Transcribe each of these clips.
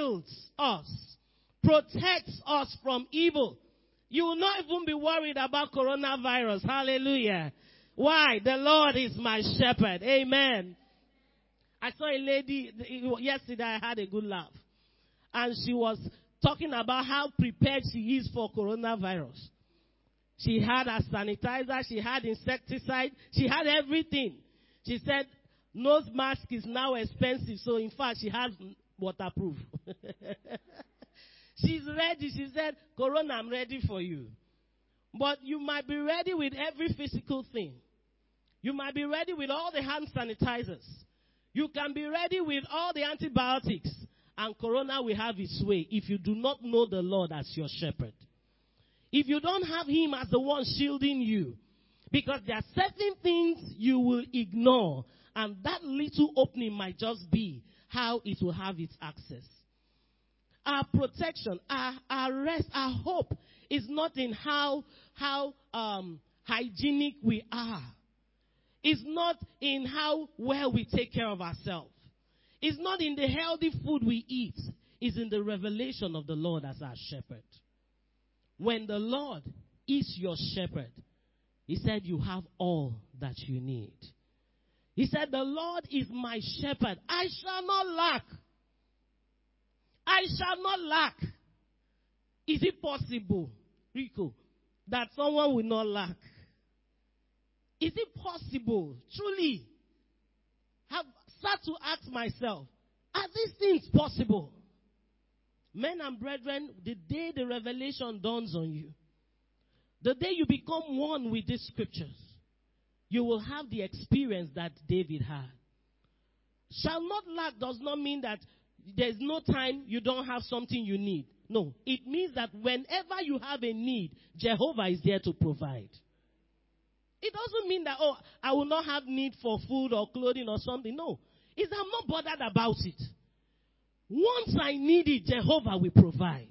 shields us, protects us from evil. You will not even be worried about coronavirus. Hallelujah. Why? The Lord is my shepherd. Amen. I saw a lady yesterday. I had a good laugh. And she was talking about how prepared she is for coronavirus. She had a sanitizer, she had insecticide, she had everything. She said nose mask is now expensive, so in fact she has waterproof. She's ready. She said, Corona, I'm ready for you. But you might be ready with every physical thing. You might be ready with all the hand sanitizers. You can be ready with all the antibiotics. And Corona will have its way if you do not know the Lord as your shepherd. If you don't have Him as the one shielding you. Because there are certain things you will ignore. And that little opening might just be how it will have its access. Our protection, our, our rest, our hope is not in how, how um, hygienic we are. It's not in how well we take care of ourselves. It's not in the healthy food we eat. It's in the revelation of the Lord as our shepherd. When the Lord is your shepherd, He said, You have all that you need. He said, The Lord is my shepherd. I shall not lack. I shall not lack. Is it possible, Rico, that someone will not lack? Is it possible, truly? Have start to ask myself, are these things possible? Men and brethren, the day the revelation dawns on you, the day you become one with these scriptures, you will have the experience that David had. Shall not lack does not mean that there's no time you don't have something you need. No, it means that whenever you have a need, Jehovah is there to provide. It doesn't mean that, oh, I will not have need for food or clothing or something. No. It's I'm not bothered about it. Once I need it, Jehovah will provide.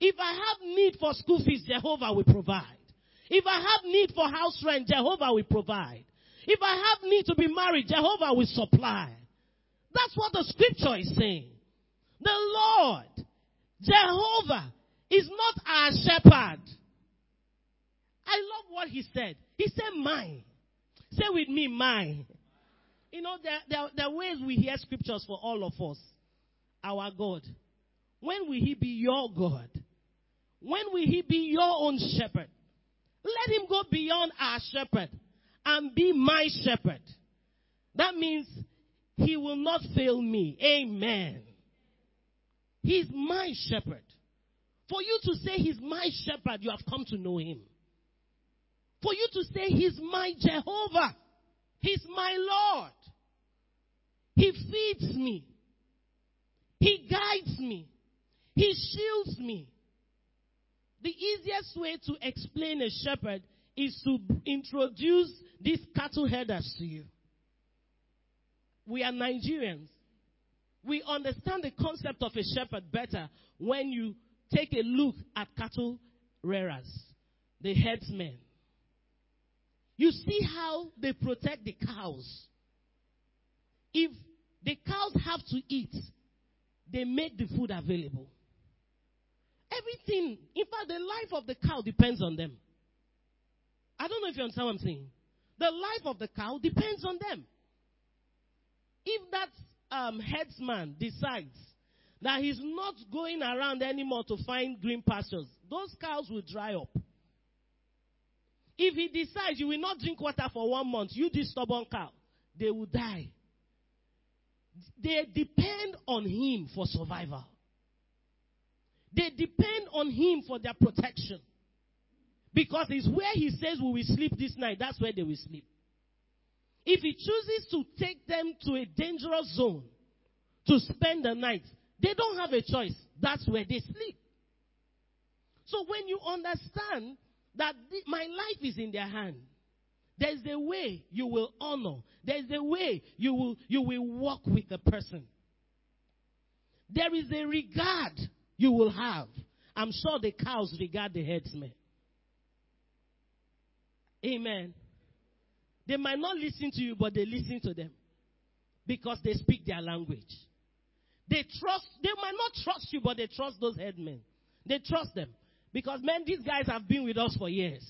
If I have need for school fees, Jehovah will provide. If I have need for house rent, Jehovah will provide. If I have need to be married, Jehovah will supply. That's what the scripture is saying. The Lord, Jehovah, is not our shepherd. I love what he said. He said, mine. Say with me, mine. You know, there, there, there are ways we hear scriptures for all of us. Our God. When will He be your God? When will He be your own shepherd? Let Him go beyond our shepherd and be my shepherd. That means He will not fail me. Amen. He's my shepherd. For you to say He's my shepherd, you have come to know Him. For you to say He's my Jehovah, He's my Lord. He feeds me. He guides me. He shields me. The easiest way to explain a shepherd is to introduce these cattle herders to you. We are Nigerians. We understand the concept of a shepherd better when you take a look at cattle rearers, the herdsmen. You see how they protect the cows. If the cows have to eat, they make the food available. Everything, in fact, the life of the cow depends on them. I don't know if you understand what I'm saying. The life of the cow depends on them. If that um, headsman decides that he's not going around anymore to find green pastures, those cows will dry up. If he decides you will not drink water for one month, you this stubborn cow, they will die. They depend on him for survival. They depend on him for their protection. Because it's where he says we will sleep this night, that's where they will sleep. If he chooses to take them to a dangerous zone to spend the night, they don't have a choice. That's where they sleep. So when you understand that my life is in their hand, there's a way you will honor. There's a way you will, you will walk with the person. There is a regard you will have. I'm sure the cows regard the headsmen. Amen. They might not listen to you, but they listen to them because they speak their language. They trust, they might not trust you, but they trust those headmen. They trust them. Because, man, these guys have been with us for years.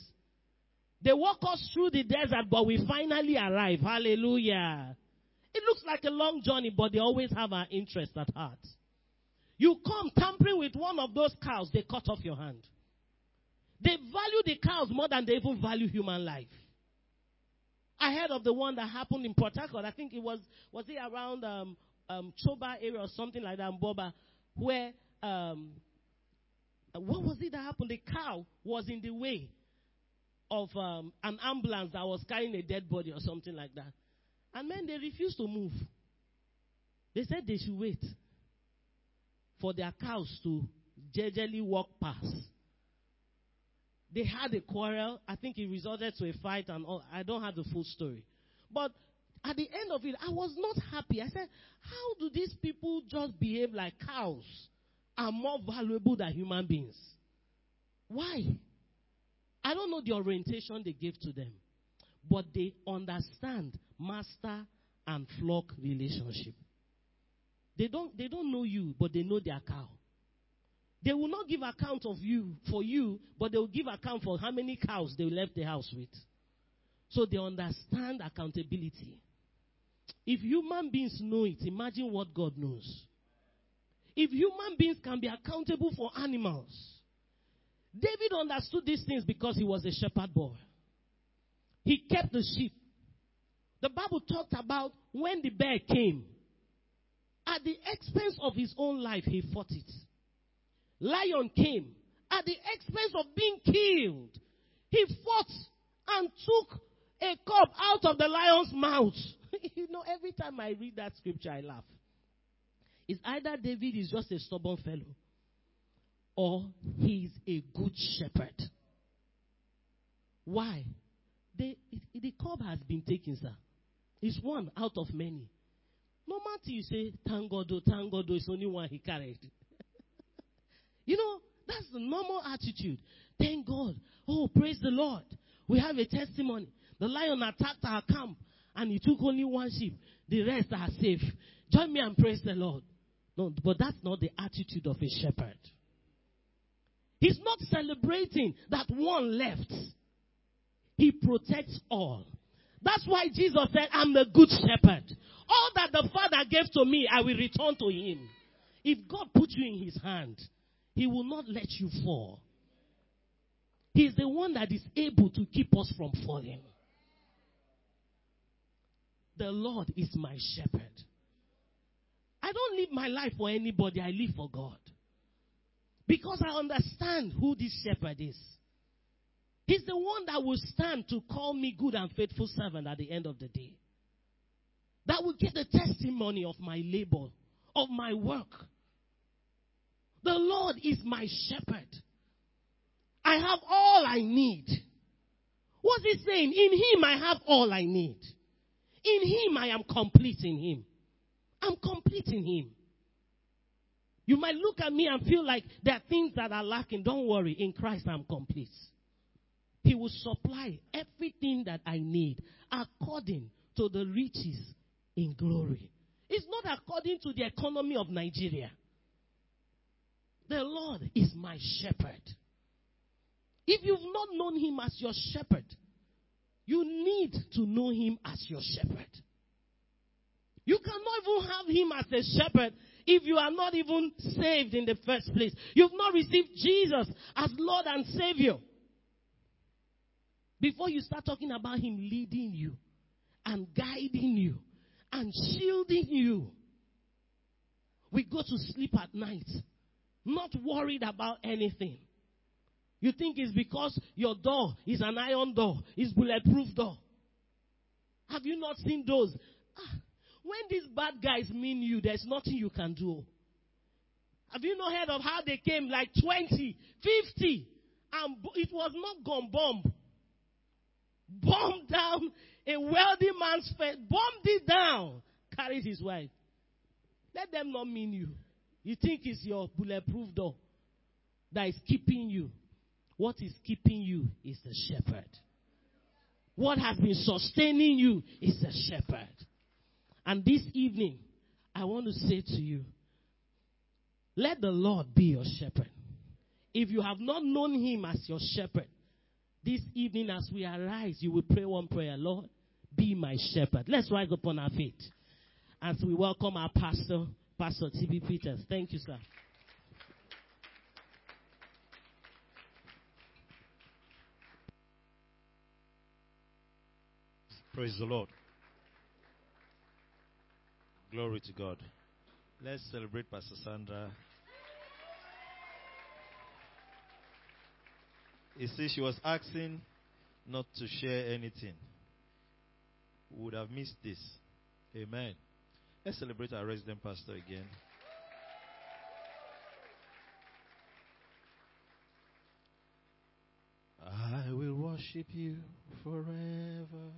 They walk us through the desert, but we finally arrive. Hallelujah. It looks like a long journey, but they always have our interest at heart. You come tampering with one of those cows, they cut off your hand. They value the cows more than they even value human life. I heard of the one that happened in Port Harcourt. I think it was, was it around um, um, Choba area or something like that Boba, where, um, what was it that happened? The cow was in the way of um, an ambulance that was carrying a dead body or something like that. And then they refused to move. They said they should wait for their cows to gingerly walk past. They had a quarrel. I think it resulted to a fight, and all. I don't have the full story. But at the end of it, I was not happy. I said, How do these people just behave like cows are more valuable than human beings? Why? I don't know the orientation they gave to them, but they understand master and flock relationship. They don't, they don't know you, but they know their cow. They will not give account of you for you, but they will give account for how many cows they left the house with. So they understand accountability. If human beings know it, imagine what God knows. If human beings can be accountable for animals, David understood these things because he was a shepherd boy. He kept the sheep. The Bible talked about when the bear came, at the expense of his own life, he fought it. Lion came at the expense of being killed. He fought and took a cup out of the lion's mouth. you know, every time I read that scripture, I laugh. It's either David is just a stubborn fellow or he's a good shepherd. Why? The, the cup has been taken, sir. It's one out of many. No matter you say, thank God, oh, thank God, oh, it's only one he carried. you know, that's the normal attitude. Thank God. Oh, praise the Lord. We have a testimony. The lion attacked our camp and he took only one sheep. The rest are safe. Join me and praise the Lord. No, but that's not the attitude of a shepherd. He's not celebrating that one left. He protects all. That's why Jesus said, I'm the good shepherd. All that the Father gave to me, I will return to him. If God put you in his hand, he will not let you fall. He's the one that is able to keep us from falling. The Lord is my shepherd. I don't live my life for anybody, I live for God. Because I understand who this shepherd is. He's the one that will stand to call me good and faithful servant at the end of the day. That will get the testimony of my labor, of my work. The Lord is my shepherd. I have all I need. What's he saying? In him I have all I need. In him I am complete in him. I'm complete in him. You might look at me and feel like there are things that are lacking. Don't worry. In Christ I'm complete. He will supply everything that I need according to the riches in glory. It's not according to the economy of Nigeria. The Lord is my shepherd. If you've not known him as your shepherd, you need to know him as your shepherd. You cannot even have him as a shepherd if you are not even saved in the first place. You've not received Jesus as Lord and Savior. Before you start talking about Him leading you and guiding you and shielding you, we go to sleep at night, not worried about anything. You think it's because your door is an iron door, it's bulletproof door. Have you not seen those? Ah, when these bad guys mean you, there's nothing you can do. Have you not heard of how they came like 20, 50, and it was not gun bomb bombed down a wealthy man's face, bombed it down, carried his wife. Let them not mean you. You think it's your bulletproof door that is keeping you. What is keeping you is the shepherd. What has been sustaining you is the shepherd. And this evening, I want to say to you Let the Lord be your shepherd. If you have not known him as your shepherd, this evening as we arise, you will pray one prayer Lord, be my shepherd. Let's rise upon our feet as we welcome our pastor, Pastor T.B. Peters. Thank you, sir. Praise the Lord. Glory to God. Let's celebrate Pastor Sandra. You see, she was asking not to share anything. We would have missed this. Amen. Let's celebrate our resident pastor again. I will worship you forever,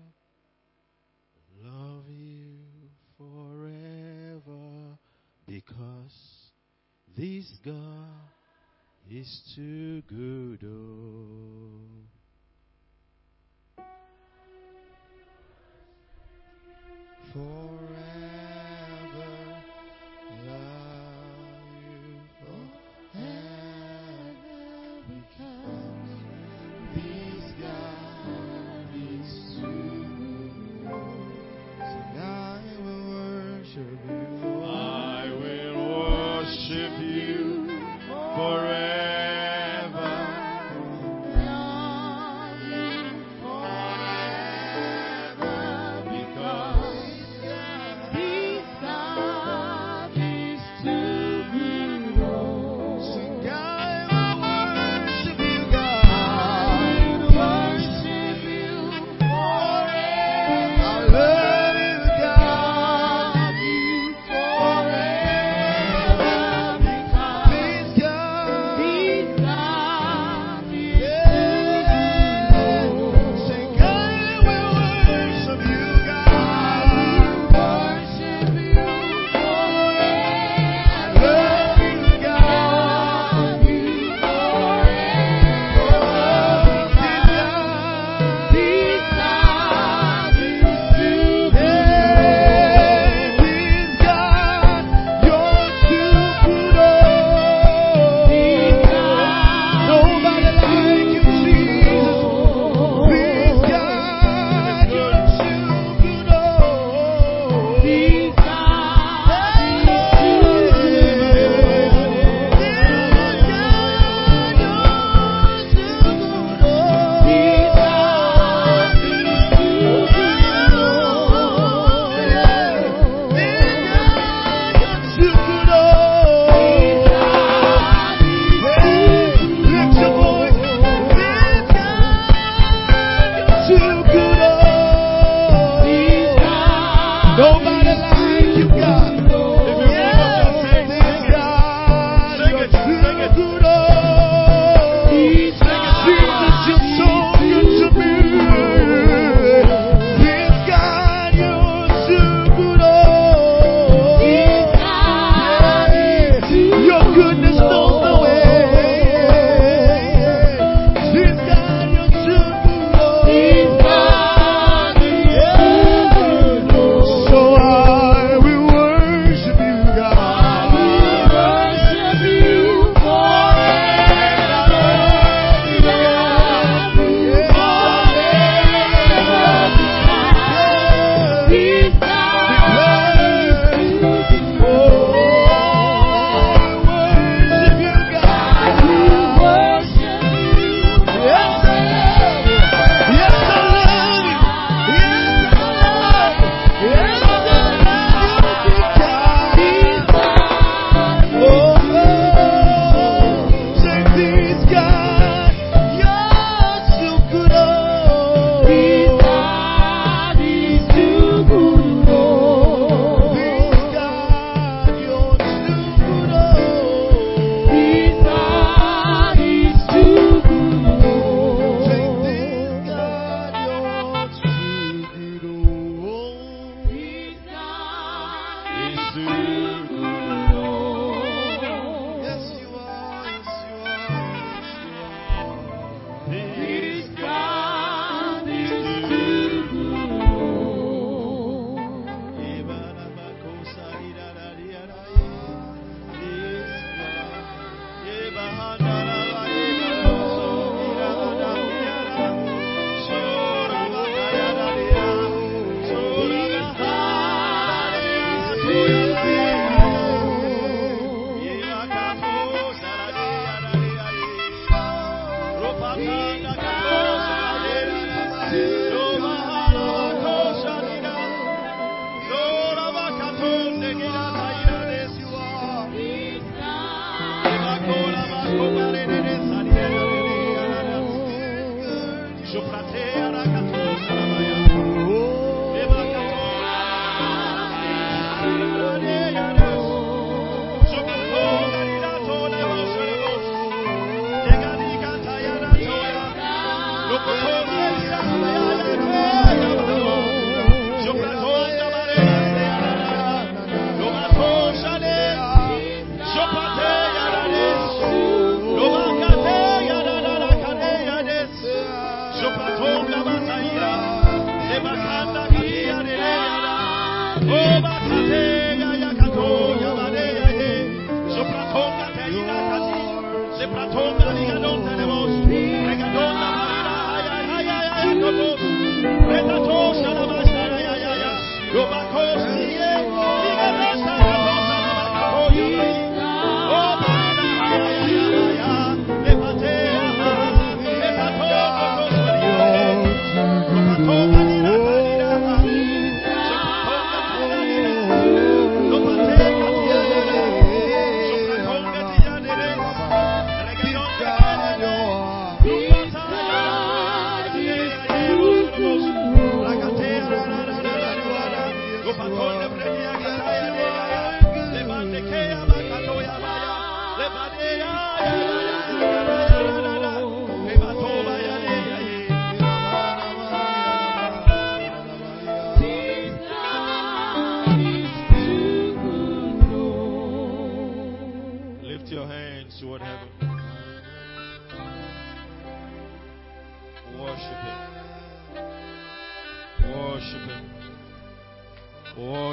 love you forever, because this God is too good. Oh. Forever love you forever because this God is good. Sing, I will worship you.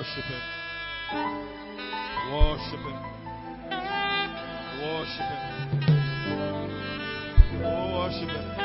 Worship Him. Worship Him. Worship Him. Oh, worship Him.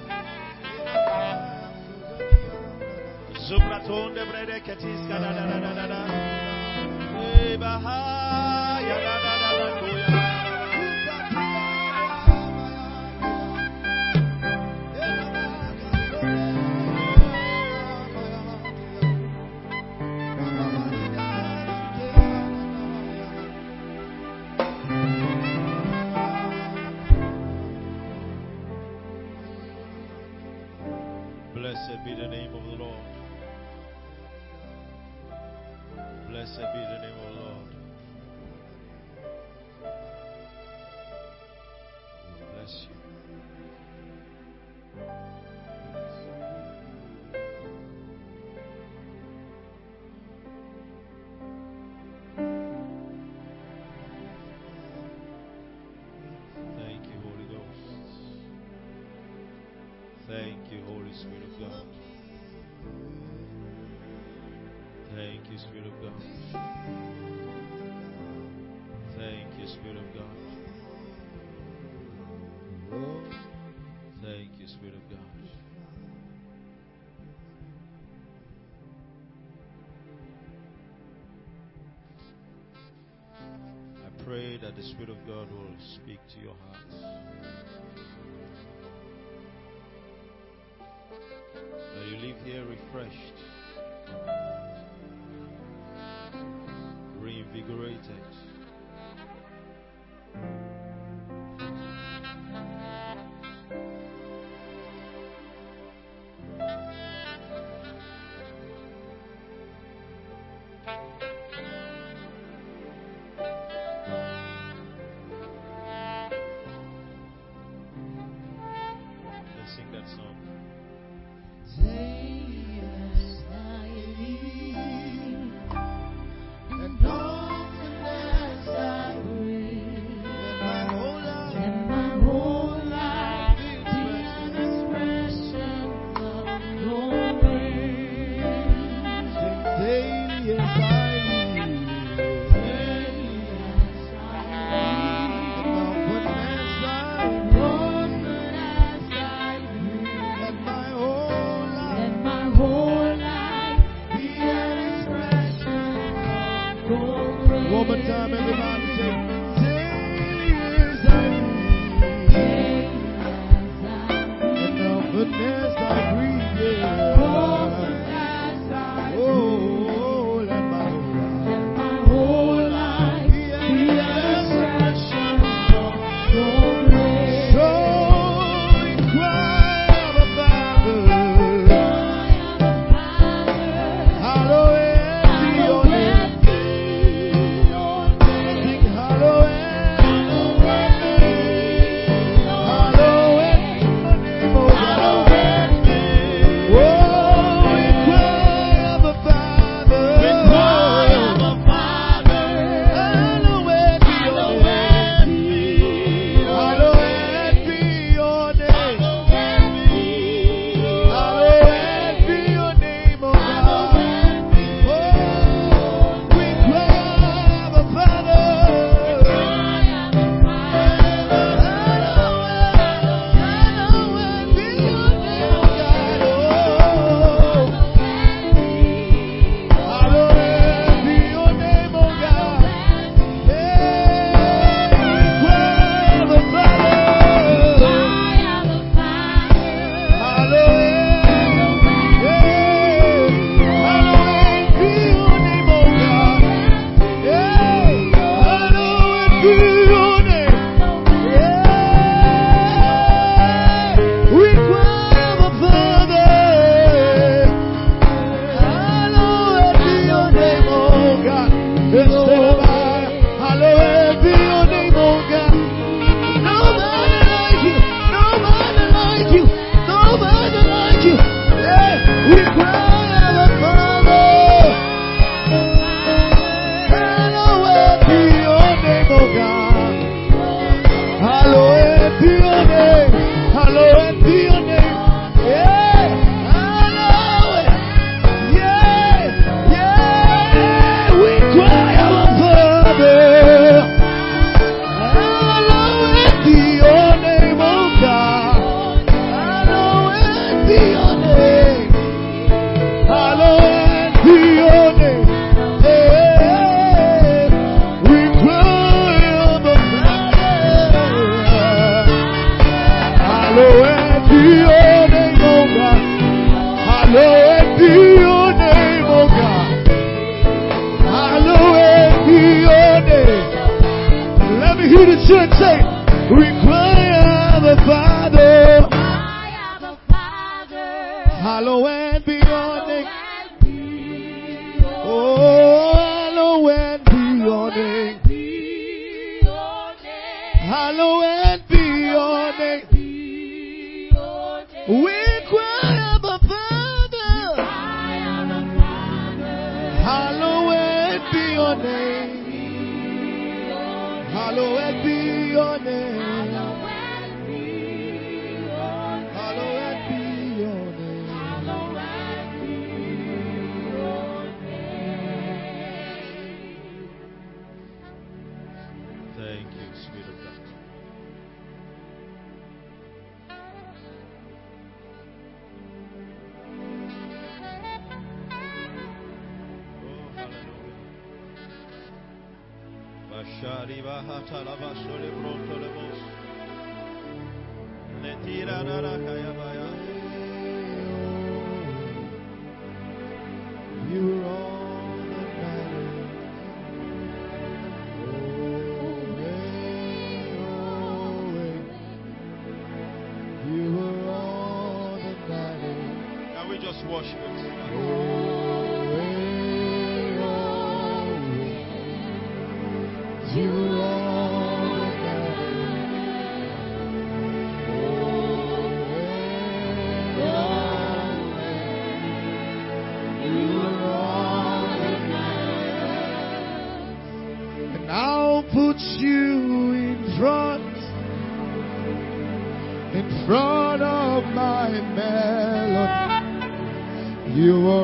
Zubratonde, bredecatisca, da, da, da, da, da, da. Eh, bahaya, the Spirit of God will speak to your hearts. That you leave here refreshed, reinvigorated.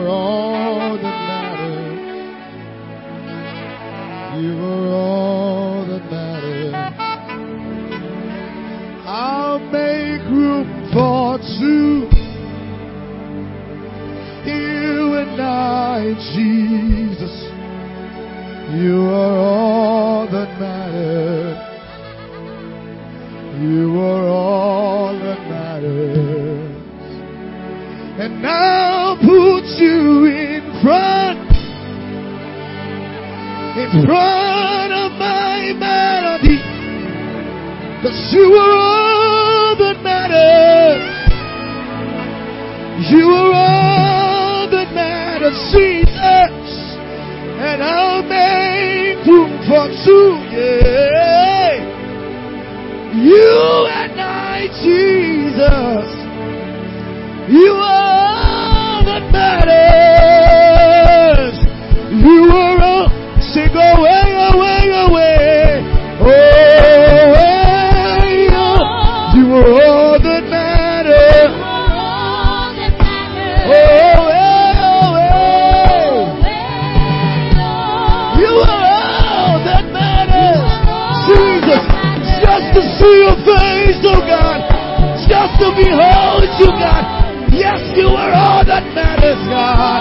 all that matters. You are God. Yes, you are all that matters, God.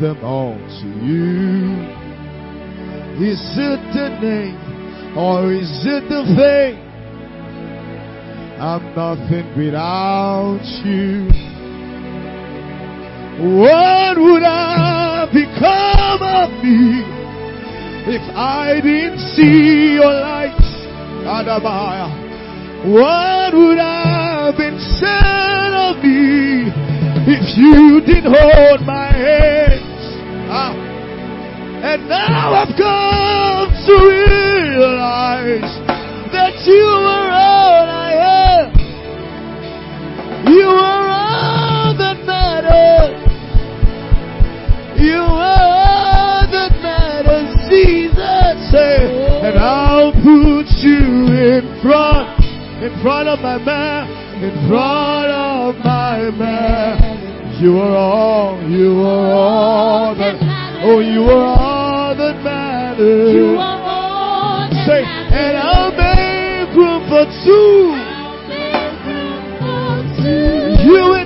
them all to you. Is it the name or is it the thing? I'm nothing without you. What would I become of me if I didn't see your light, Adabaya? What would I have been said of me if you didn't hold my hand? Ah. And now I've come to realize that you are all I am. You are all that matters. You are all that matters, Jesus. And I'll put you in front, in front of my man, in front of my man. You are all, you are all that, oh, you are all that matters. You are all that Say, and I'll make room for two. You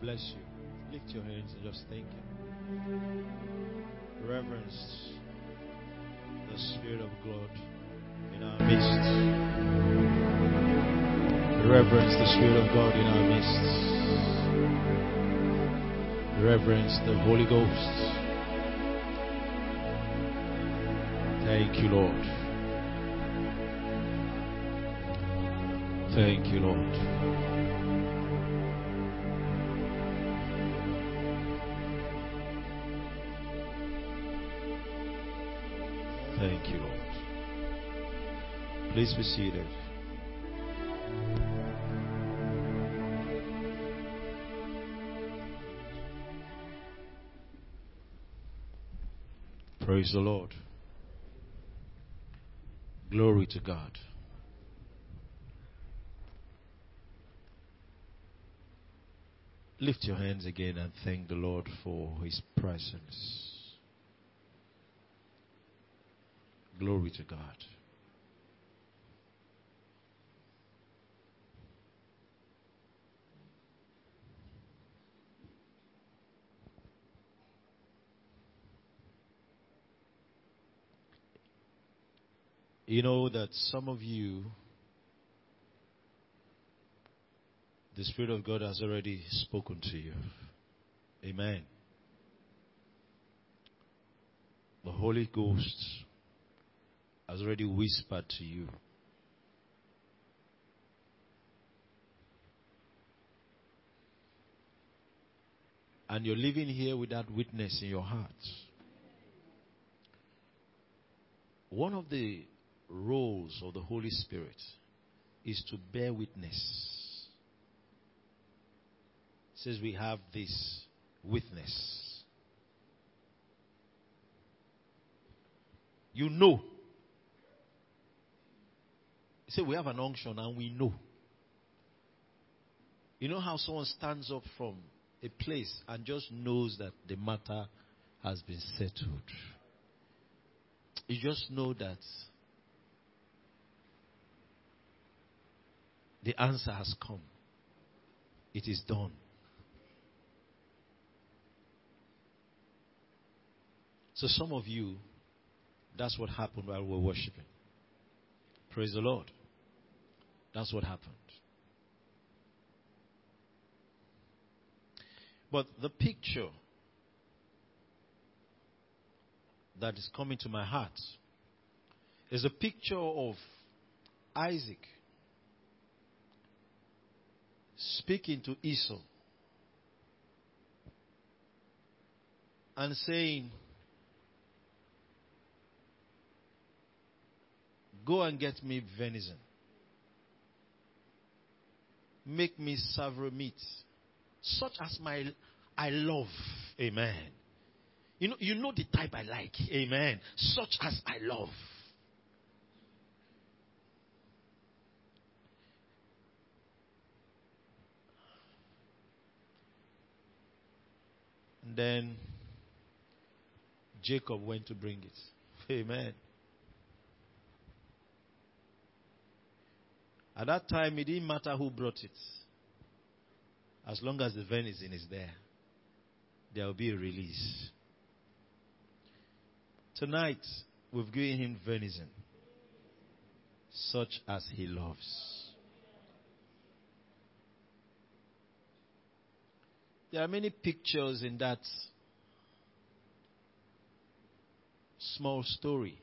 We bless you. Lift your hands and just thank Him. Reverence the Spirit of God in our midst. Reverence the Spirit of God in our midst. Reverence the Holy Ghost. Thank you, Lord. Thank you, Lord. Thank you, Lord. Please be seated. Praise the Lord. Glory to God. Lift your hands again and thank the Lord for His presence. Glory to God. You know that some of you, the Spirit of God has already spoken to you. Amen. The Holy Ghost has already whispered to you. And you're living here with that witness in your heart. One of the roles of the Holy Spirit is to bear witness. It says we have this witness. You know. Said we have an unction and we know. You know how someone stands up from a place and just knows that the matter has been settled. You just know that the answer has come. It is done. So, some of you, that's what happened while we were worshiping. Praise the Lord. That's what happened. But the picture that is coming to my heart is a picture of Isaac speaking to Esau and saying, Go and get me venison. Make me savory meat, such as my I love. Amen. You know, you know the type I like. Amen. Such as I love. And then Jacob went to bring it. Amen. At that time, it didn't matter who brought it. As long as the venison is there, there will be a release. Tonight, we've given him venison, such as he loves. There are many pictures in that small story.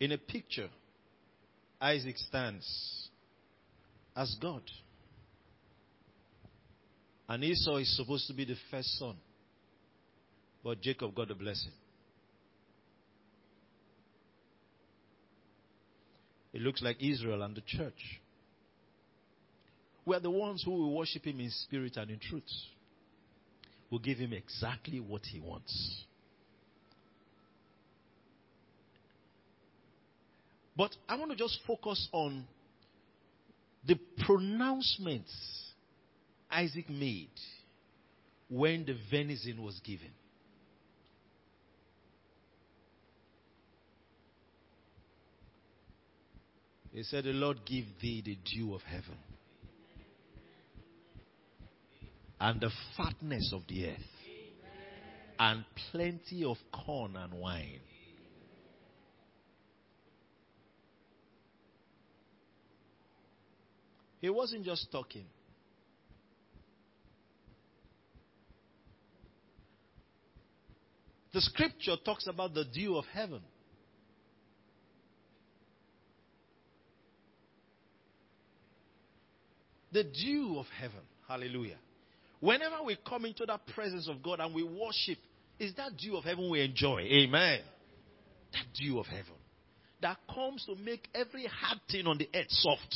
In a picture, Isaac stands as God. And Esau is supposed to be the first son. But Jacob got the blessing. It looks like Israel and the church. We are the ones who will worship him in spirit and in truth. We'll give him exactly what he wants. But I want to just focus on the pronouncements Isaac made when the venison was given. He said, The Lord give thee the dew of heaven and the fatness of the earth and plenty of corn and wine. He wasn't just talking. The scripture talks about the dew of heaven. The dew of heaven. Hallelujah. Whenever we come into that presence of God and we worship, is that dew of heaven we enjoy. Amen. That dew of heaven that comes to make every hard thing on the earth soft.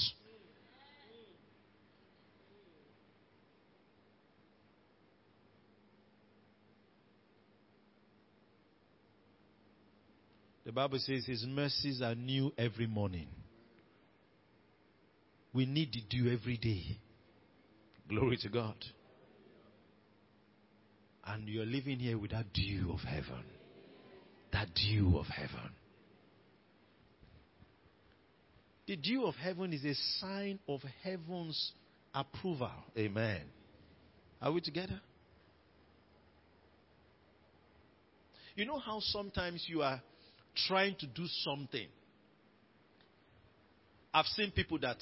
The Bible says his mercies are new every morning. We need the dew every day. Glory to God. And you're living here with that dew of heaven. That dew of heaven. The dew of heaven is a sign of heaven's approval. Amen. Are we together? You know how sometimes you are trying to do something. I've seen people that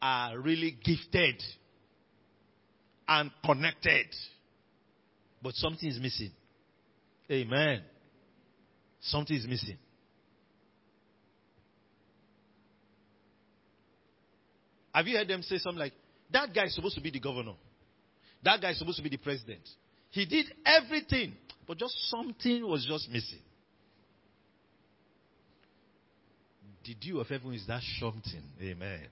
are really gifted and connected, but something is missing. Amen. Something is missing. Have you heard them say something like, that guy is supposed to be the governor? That guy is supposed to be the president. He did everything, but just something was just missing. The dew of heaven is that something. Amen.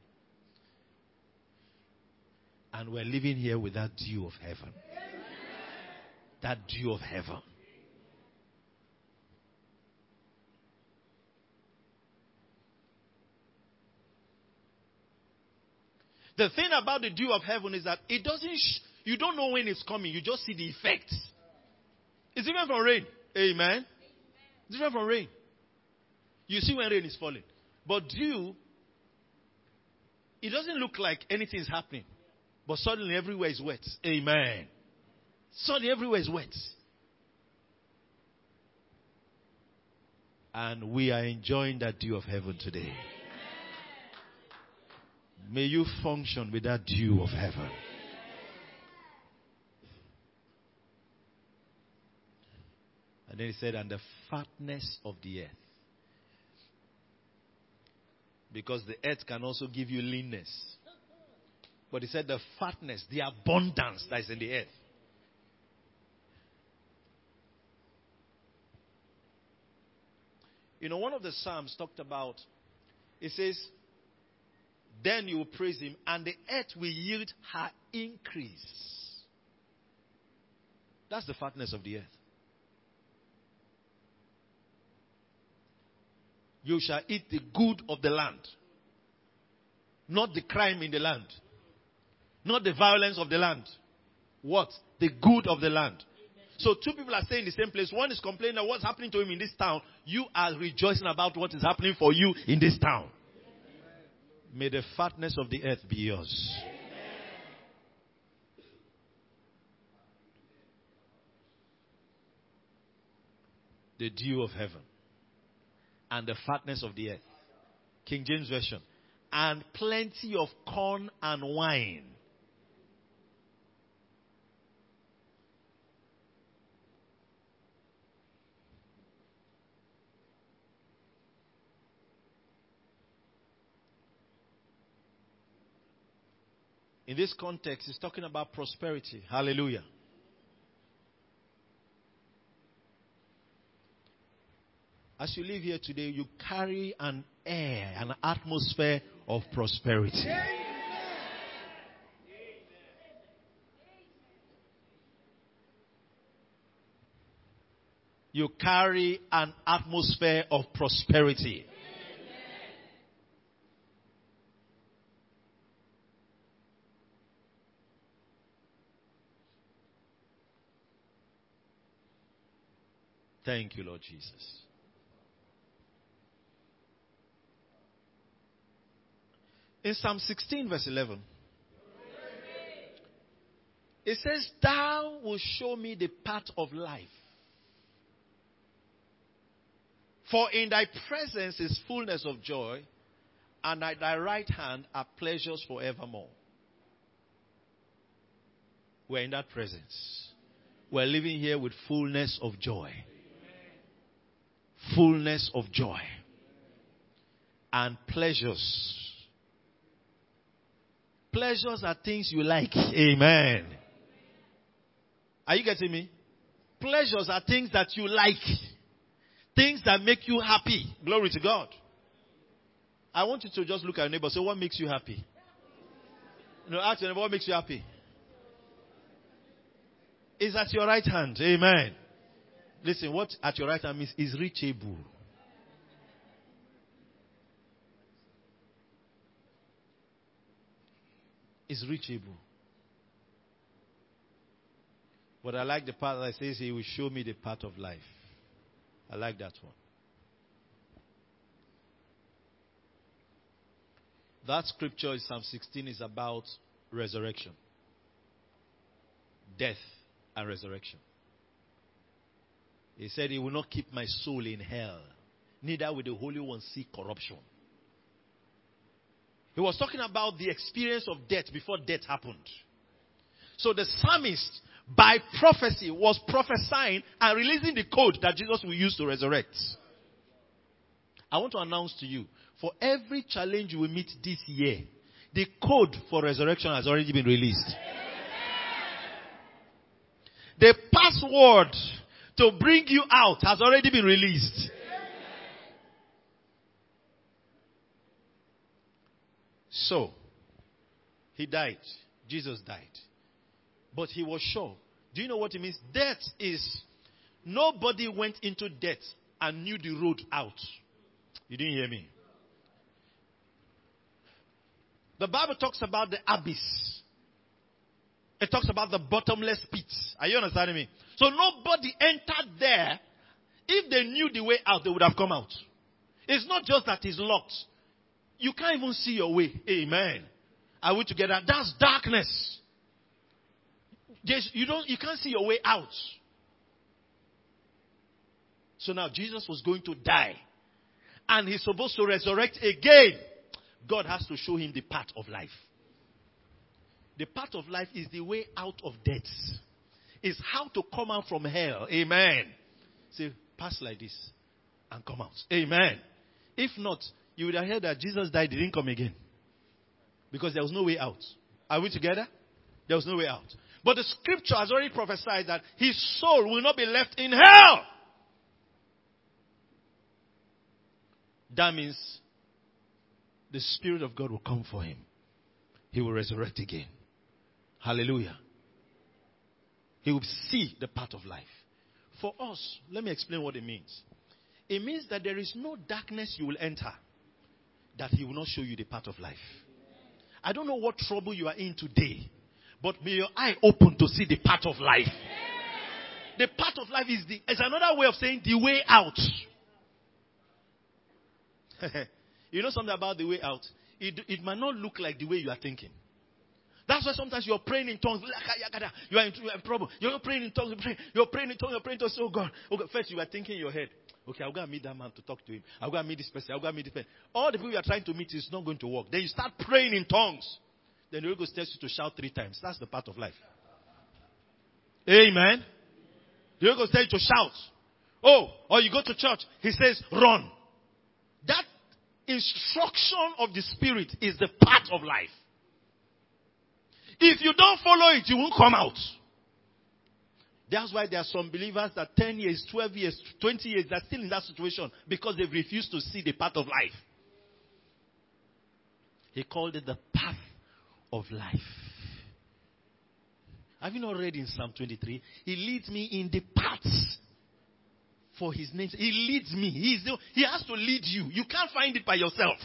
And we're living here with that dew of heaven. That dew of heaven. The thing about the dew of heaven is that it doesn't, sh- you don't know when it's coming, you just see the effects. It's different from rain. Amen. It's different from rain. You see when rain is falling. But dew, it doesn't look like anything is happening. But suddenly everywhere is wet. Amen. Suddenly everywhere is wet. And we are enjoying that dew of heaven today. May you function with that dew of heaven. And then he said, and the fatness of the earth. Because the earth can also give you leanness. But he said the fatness, the abundance that is in the earth. You know, one of the Psalms talked about, it says, then you will praise him, and the earth will yield her increase. That's the fatness of the earth. You shall eat the good of the land, not the crime in the land, not the violence of the land. What? The good of the land. So two people are staying in the same place. One is complaining about what's happening to him in this town. You are rejoicing about what is happening for you in this town. May the fatness of the earth be yours. The dew of heaven and the fatness of the earth. King James Version. And plenty of corn and wine. In this context, he's talking about prosperity. Hallelujah. As you live here today, you carry an air, an atmosphere of prosperity. You carry an atmosphere of prosperity. Thank you, Lord Jesus. In Psalm 16, verse 11, it says, Thou will show me the path of life. For in thy presence is fullness of joy, and at thy right hand are pleasures forevermore. We're in that presence. We're living here with fullness of joy. Fullness of joy. And pleasures. Pleasures are things you like. Amen. Are you getting me? Pleasures are things that you like. Things that make you happy. Glory to God. I want you to just look at your neighbor. Say, what makes you happy? No, ask your neighbor, what makes you happy? Is at your right hand. Amen. Listen, what at your right hand means is reachable. Is reachable. But I like the part that says he will show me the path of life. I like that one. That scripture in Psalm 16 is about resurrection, death, and resurrection. He said, He will not keep my soul in hell, neither will the Holy One see corruption. He was talking about the experience of death before death happened. So the psalmist, by prophecy, was prophesying and releasing the code that Jesus will use to resurrect. I want to announce to you for every challenge you will meet this year, the code for resurrection has already been released. The password to bring you out has already been released. So, he died. Jesus died. But he was sure. Do you know what it means? Death is nobody went into death and knew the road out. You didn't hear me. The Bible talks about the abyss. It talks about the bottomless pit. Are you understanding me? So nobody entered there. If they knew the way out, they would have come out. It's not just that it's locked. You can't even see your way. Amen. Are we together? That's darkness. You don't you can't see your way out. So now Jesus was going to die. And he's supposed to resurrect again. God has to show him the path of life. The path of life is the way out of death. Is how to come out from hell. Amen. Say, pass like this and come out. Amen. If not, you would have heard that Jesus died, didn't come again. Because there was no way out. Are we together? There was no way out. But the scripture has already prophesied that his soul will not be left in hell. That means the Spirit of God will come for him. He will resurrect again. Hallelujah. He will see the path of life. For us, let me explain what it means. It means that there is no darkness you will enter that He will not show you the path of life. I don't know what trouble you are in today, but may your eye open to see the path of life. The path of life is, the, is another way of saying the way out. you know something about the way out? It, it might not look like the way you are thinking. That's why sometimes you're praying in tongues. You are in, you are in trouble. You're praying in tongues. You're praying, in tongues. You're praying in tongues. Oh God. Oh okay, first you are thinking in your head. Okay, I'll go and meet that man to talk to him. I'll go and meet this person. I'll go and meet this person. All the people you are trying to meet is not going to work. Then you start praying in tongues. Then the Holy Ghost tells you to shout three times. That's the part of life. Amen. The Holy Ghost tells you to shout. Oh, or you go to church. He says, run. That instruction of the Spirit is the part of life. If you don't follow it, you won't come out. That's why there are some believers that 10 years, 12 years, 20 years, they're still in that situation because they've refused to see the path of life. He called it the path of life. Have you not read in Psalm 23? He leads me in the paths for his name. He leads me. He's the, he has to lead you. You can't find it by yourself.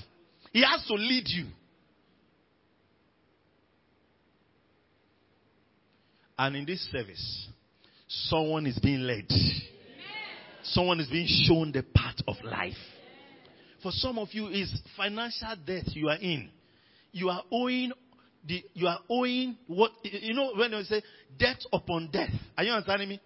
He has to lead you. And in this service, someone is being led. Someone is being shown the path of life. For some of you, is financial debt you are in. you are owing the, you are owing what, you know, when they say debt upon death. Are you understanding me?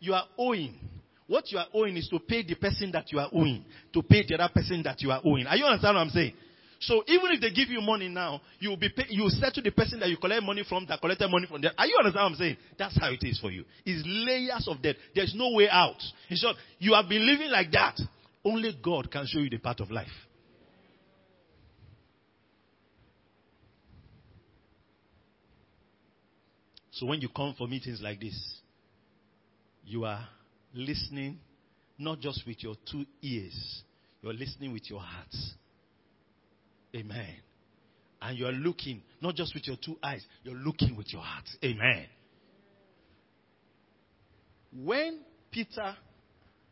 You are owing. What you are owing is to pay the person that you are owing, to pay the other person that you are owing. Are you understand what I'm saying? So even if they give you money now, you will be pay, you will settle the person that you collect money from that collected money from them. Are you understand what I'm saying? That's how it is for you. It's layers of debt. There's no way out. In short, you have been living like that. Only God can show you the path of life. So when you come for meetings like this, you are listening not just with your two ears, you're listening with your heart. Amen. And you're looking not just with your two eyes, you're looking with your heart. Amen. When Peter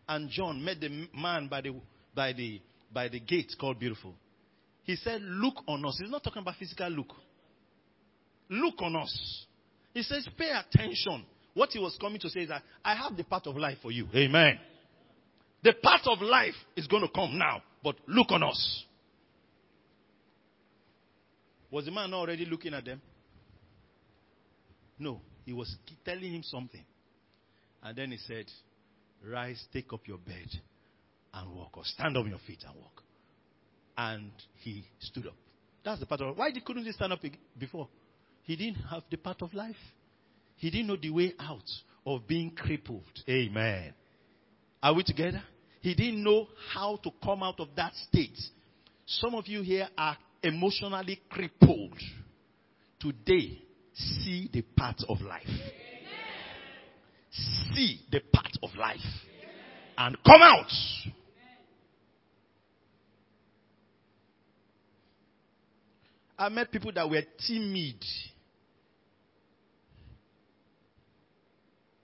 and John met the man by the by the by the gate called Beautiful, he said, "Look on us." He's not talking about physical look. Look on us. He says, "Pay attention." What he was coming to say is that I have the path of life for you. Amen. The path of life is going to come now, but look on us. Was the man already looking at them? No, he was telling him something. And then he said, Rise, take up your bed and walk, or stand on your feet and walk. And he stood up. That's the part of why couldn't he stand up before? He didn't have the part of life. He didn't know the way out of being crippled. Amen. Are we together? He didn't know how to come out of that state. Some of you here are emotionally crippled. Today, see the path of life. See the path of life. And come out. I met people that were timid.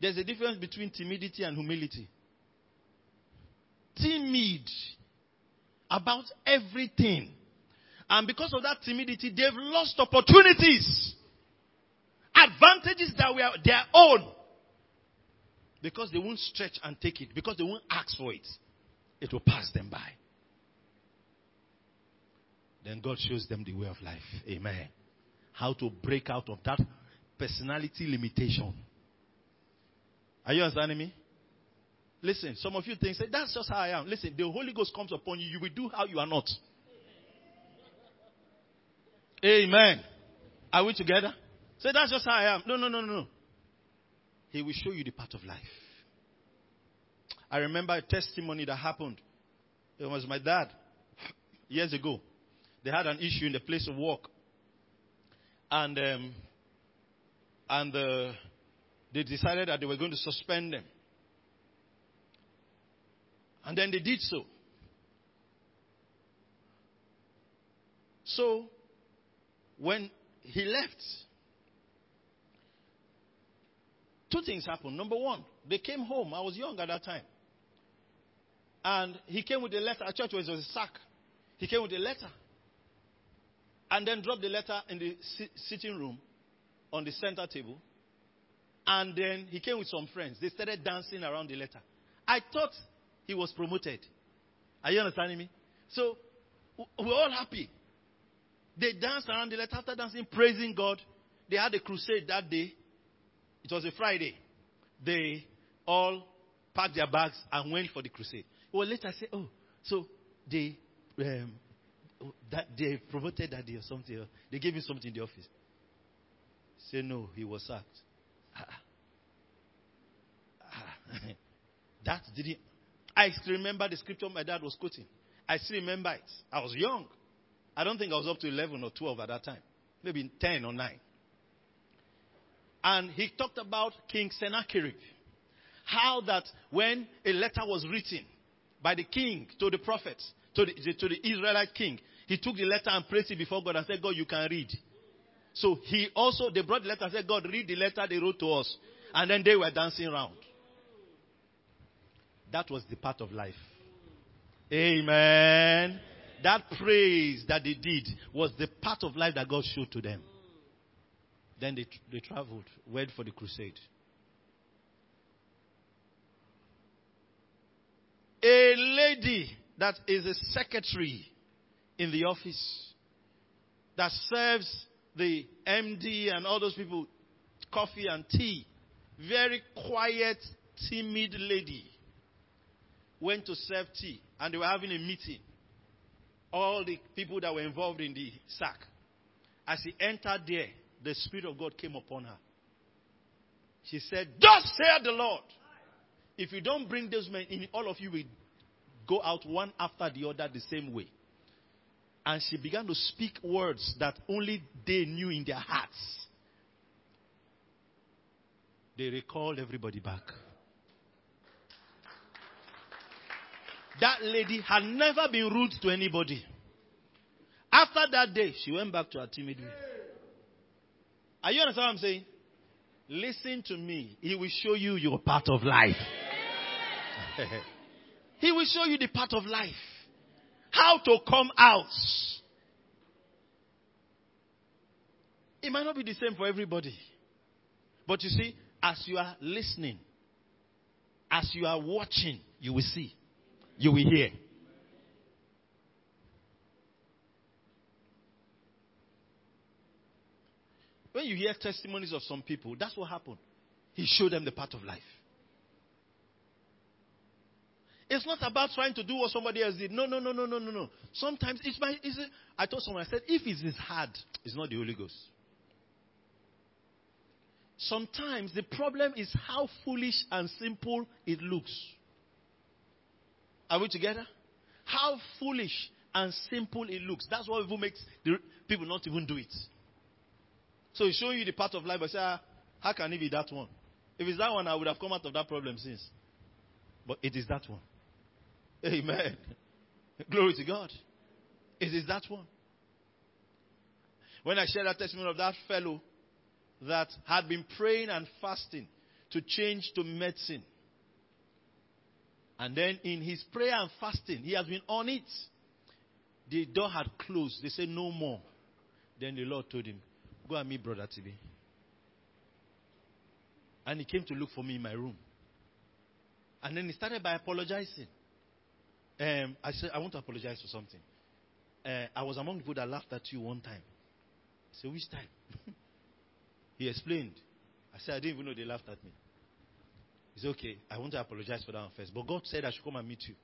There's a difference between timidity and humility. Timid about everything. And because of that timidity, they've lost opportunities, advantages that were their own. Because they won't stretch and take it, because they won't ask for it, it will pass them by. Then God shows them the way of life. Amen. How to break out of that personality limitation. Are you understanding me? Listen, some of you think, say, that's just how I am. Listen, the Holy Ghost comes upon you, you will do how you are not. Amen. Are we together? Say, that's just how I am. No, no, no, no. He will show you the path of life. I remember a testimony that happened. It was my dad years ago. They had an issue in the place of work. And, um, and uh, they decided that they were going to suspend them. And then they did so. So, when he left, two things happened. Number one, they came home. I was young at that time. And he came with a letter. At church was a sack. He came with a letter. And then dropped the letter in the sitting room on the center table. And then he came with some friends. They started dancing around the letter. I thought he was promoted. Are you understanding me? So we're all happy. They danced around the letter after dancing, praising God. They had a crusade that day. It was a Friday. They all packed their bags and went for the crusade. Well, later I said, oh, so they um, that they promoted that day or something. They gave him something in the office. Say no, he was sacked. Ah. Ah. that didn't. I still remember the scripture my dad was quoting. I still remember it. I was young. I don't think I was up to 11 or 12 at that time. Maybe 10 or 9. And he talked about King Sennacherib. How that when a letter was written by the king to the prophets, to the, to the Israelite king, he took the letter and placed it before God and said, God, you can read. So he also, they brought the letter and said, God, read the letter they wrote to us. And then they were dancing around. That was the part of life. Amen. That praise that they did was the part of life that God showed to them. Then they, they traveled, went for the crusade. A lady that is a secretary in the office that serves the MD and all those people coffee and tea. Very quiet, timid lady. Went to serve tea and they were having a meeting. All the people that were involved in the sack. As he entered there, the Spirit of God came upon her. She said, Thus saith the Lord. If you don't bring those men in, all of you will go out one after the other the same way. And she began to speak words that only they knew in their hearts. They recalled everybody back. That lady had never been rude to anybody. After that day, she went back to her timid way. Are you understand what I'm saying? Listen to me. He will show you your part of life. he will show you the part of life. How to come out. It might not be the same for everybody. But you see, as you are listening, as you are watching, you will see. You will hear. When you hear testimonies of some people, that's what happened. He showed them the path of life. It's not about trying to do what somebody else did. No, no, no, no, no, no, no. Sometimes it's my. It's a, I told someone, I said, if it is hard, it's not the Holy Ghost. Sometimes the problem is how foolish and simple it looks. Are we together? How foolish and simple it looks. That's what even makes the people not even do it. So he's showing you the part of life, but say, ah, how can it be that one? If it's that one, I would have come out of that problem since. But it is that one. Amen. Glory to God. It is that one. When I shared that testimony of that fellow that had been praying and fasting to change to medicine. And then in his prayer and fasting, he has been on it. The door had closed. They said, No more. Then the Lord told him, Go and meet Brother TB. And he came to look for me in my room. And then he started by apologizing. Um, I said, I want to apologize for something. Uh, I was among the people that laughed at you one time. I said, Which time? he explained. I said, I didn't even know they laughed at me. Said, Okay, I want to apologize for that one first. But God said I should come and meet you.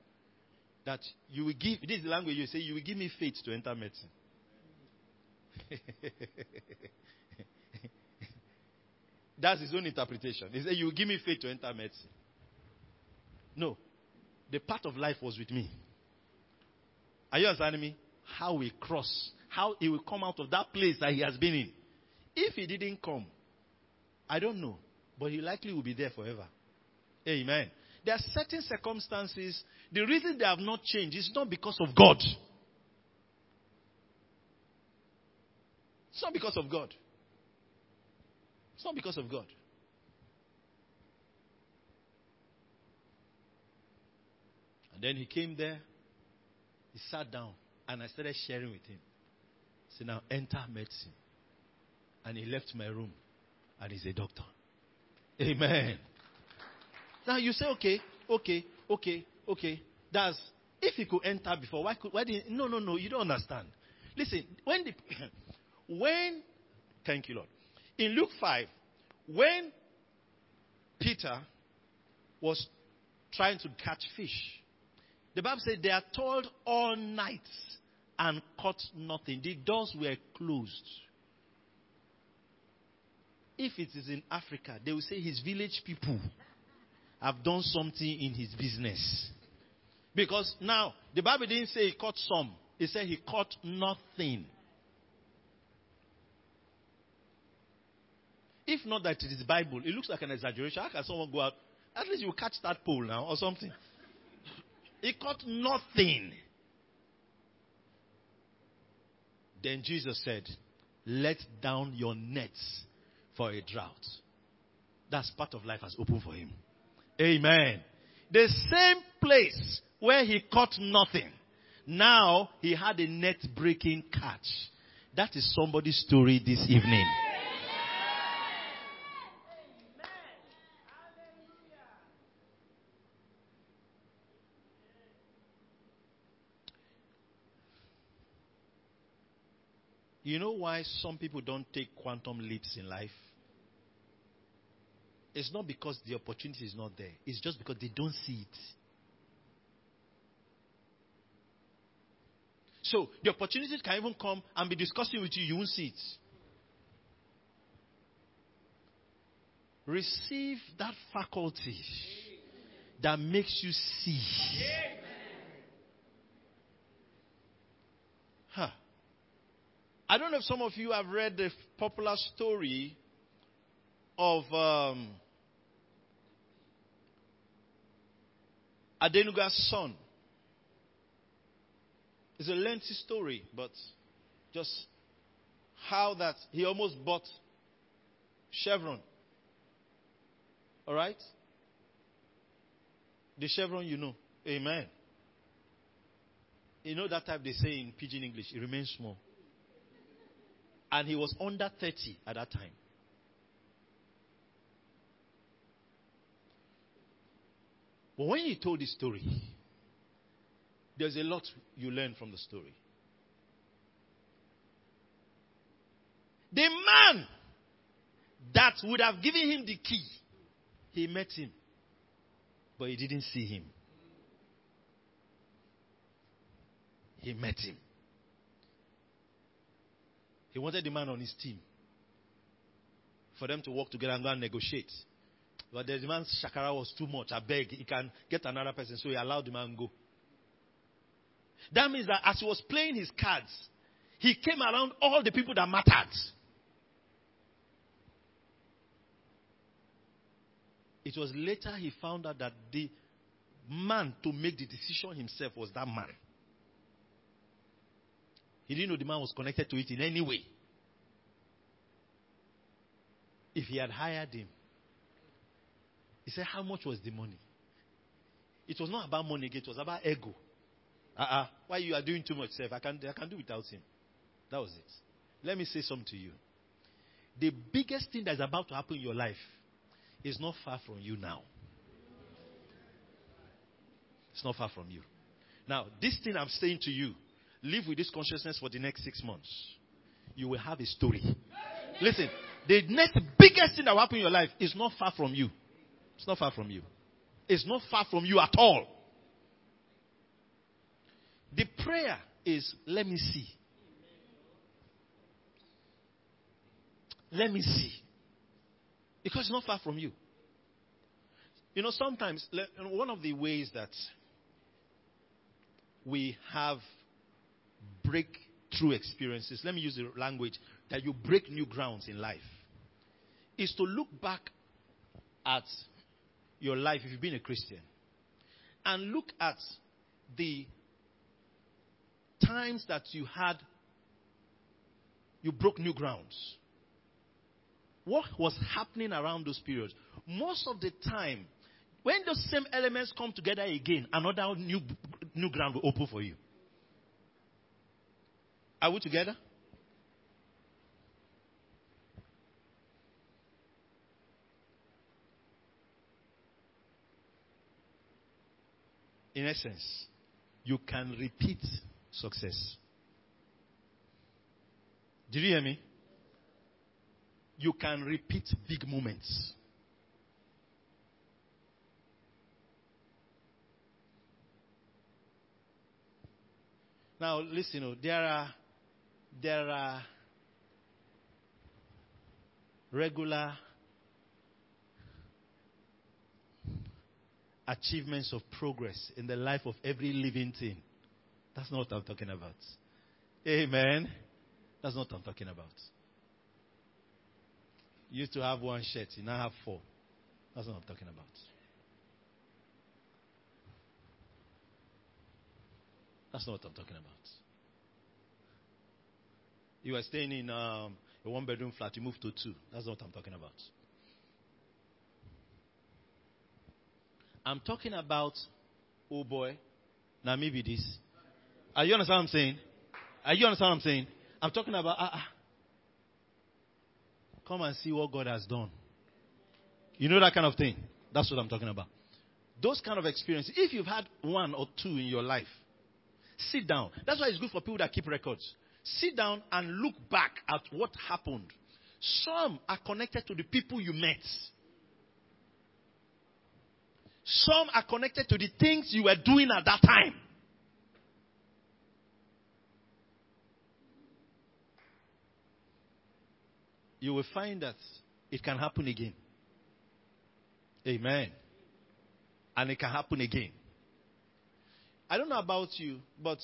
That you will give, this is the language you say, you will give me faith to enter medicine. That's his own interpretation. He said, You will give me faith to enter medicine. No. The part of life was with me. Are you understanding me? How we cross, how he will come out of that place that he has been in. If he didn't come, I don't know. But he likely will be there forever. Amen. There are certain circumstances, the reason they have not changed is not because of God. It's not because of God. It's not because of God. And then he came there, he sat down, and I started sharing with him. Said, Now enter medicine. And he left my room, and he's a doctor. Amen. Now you say, okay, okay, okay, okay. That's if he could enter before, why could why did no no no, you don't understand. Listen, when the when thank you, Lord. In Luke 5, when Peter was trying to catch fish, the Bible said they are told all night and caught nothing. The doors were closed. If it is in Africa, they will say his village people have done something in his business. Because now, the Bible didn't say he caught some, it said he caught nothing. If not that it is Bible, it looks like an exaggeration. How can someone go out? At least you catch that pole now or something. He caught nothing. Then Jesus said, Let down your nets for a drought. That's part of life has opened for him. Amen. The same place where he caught nothing. Now he had a net breaking catch. That is somebody's story this evening. You know why some people don't take quantum leaps in life? It's not because the opportunity is not there, it's just because they don't see it. So the opportunities can even come and be discussing with you, you won't see it. Receive that faculty that makes you see. Huh. I don't know if some of you have read the popular story of um, Adenuga's son. It's a lengthy story, but just how that he almost bought Chevron. All right? The Chevron, you know. Amen. You know that type they say in pidgin English, it remains small. And he was under 30 at that time. But when he told this story, there's a lot you learn from the story. The man that would have given him the key, he met him, but he didn't see him. He met him. He wanted the man on his team for them to work together and go and negotiate. But the man's shakara was too much. I beg, he can get another person, so he allowed the man go. That means that as he was playing his cards, he came around all the people that mattered. It was later he found out that the man to make the decision himself was that man. He didn't know the man was connected to it in any way. If he had hired him, he said, How much was the money? It was not about money, it was about ego. Uh-uh. Why you are doing too much self? I can, I can do without him. That was it. Let me say something to you. The biggest thing that's about to happen in your life is not far from you now. It's not far from you. Now, this thing I'm saying to you, live with this consciousness for the next six months. You will have a story. Listen, the next biggest thing that will happen in your life is not far from you. It's not far from you. It's not far from you at all. The prayer is, let me see. Let me see. Because it's not far from you. You know, sometimes, one of the ways that we have breakthrough experiences, let me use the language that you break new grounds in life, is to look back at your life if you've been a Christian and look at the times that you had, you broke new grounds. What was happening around those periods? Most of the time, when those same elements come together again, another new, new ground will open for you. Are we together? In essence, you can repeat success. Did you hear me? You can repeat big moments. Now, listen, oh, there are there are regular achievements of progress in the life of every living thing. That's not what I'm talking about. Amen. That's not what I'm talking about. You used to have one shirt, you now have four. That's not what I'm talking about. That's not what I'm talking about. You are staying in um, a one bedroom flat, you moved to two. That's not what I'm talking about. I'm talking about, oh boy, now maybe this. Are you understand what I'm saying? Are you understand what I'm saying? I'm talking about, ah, ah. Come and see what God has done. You know that kind of thing? That's what I'm talking about. Those kind of experiences. If you've had one or two in your life, sit down. That's why it's good for people that keep records. sit down and look back at what happened. Some are connected to the people you met. Some are connected to the things you were doing at that time. You will find that it can happen again. Amen. And it can happen again. I don't know about you, but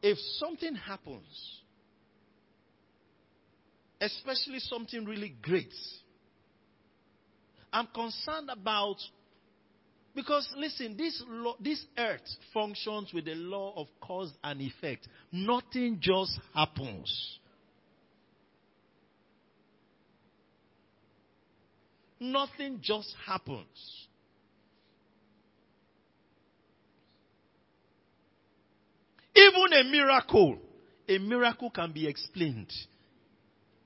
if something happens, especially something really great, I'm concerned about because listen, this law, this earth functions with the law of cause and effect. Nothing just happens. Nothing just happens. Even a miracle, a miracle can be explained.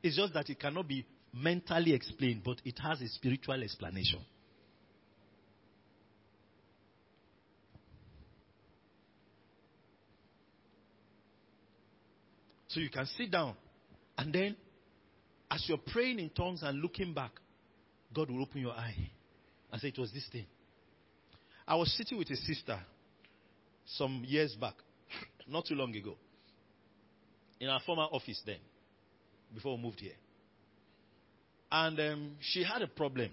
It's just that it cannot be mentally explained, but it has a spiritual explanation. So you can sit down and then, as you're praying in tongues and looking back, God will open your eye and say, It was this thing. I was sitting with a sister some years back, not too long ago, in our former office then, before we moved here. And um, she had a problem.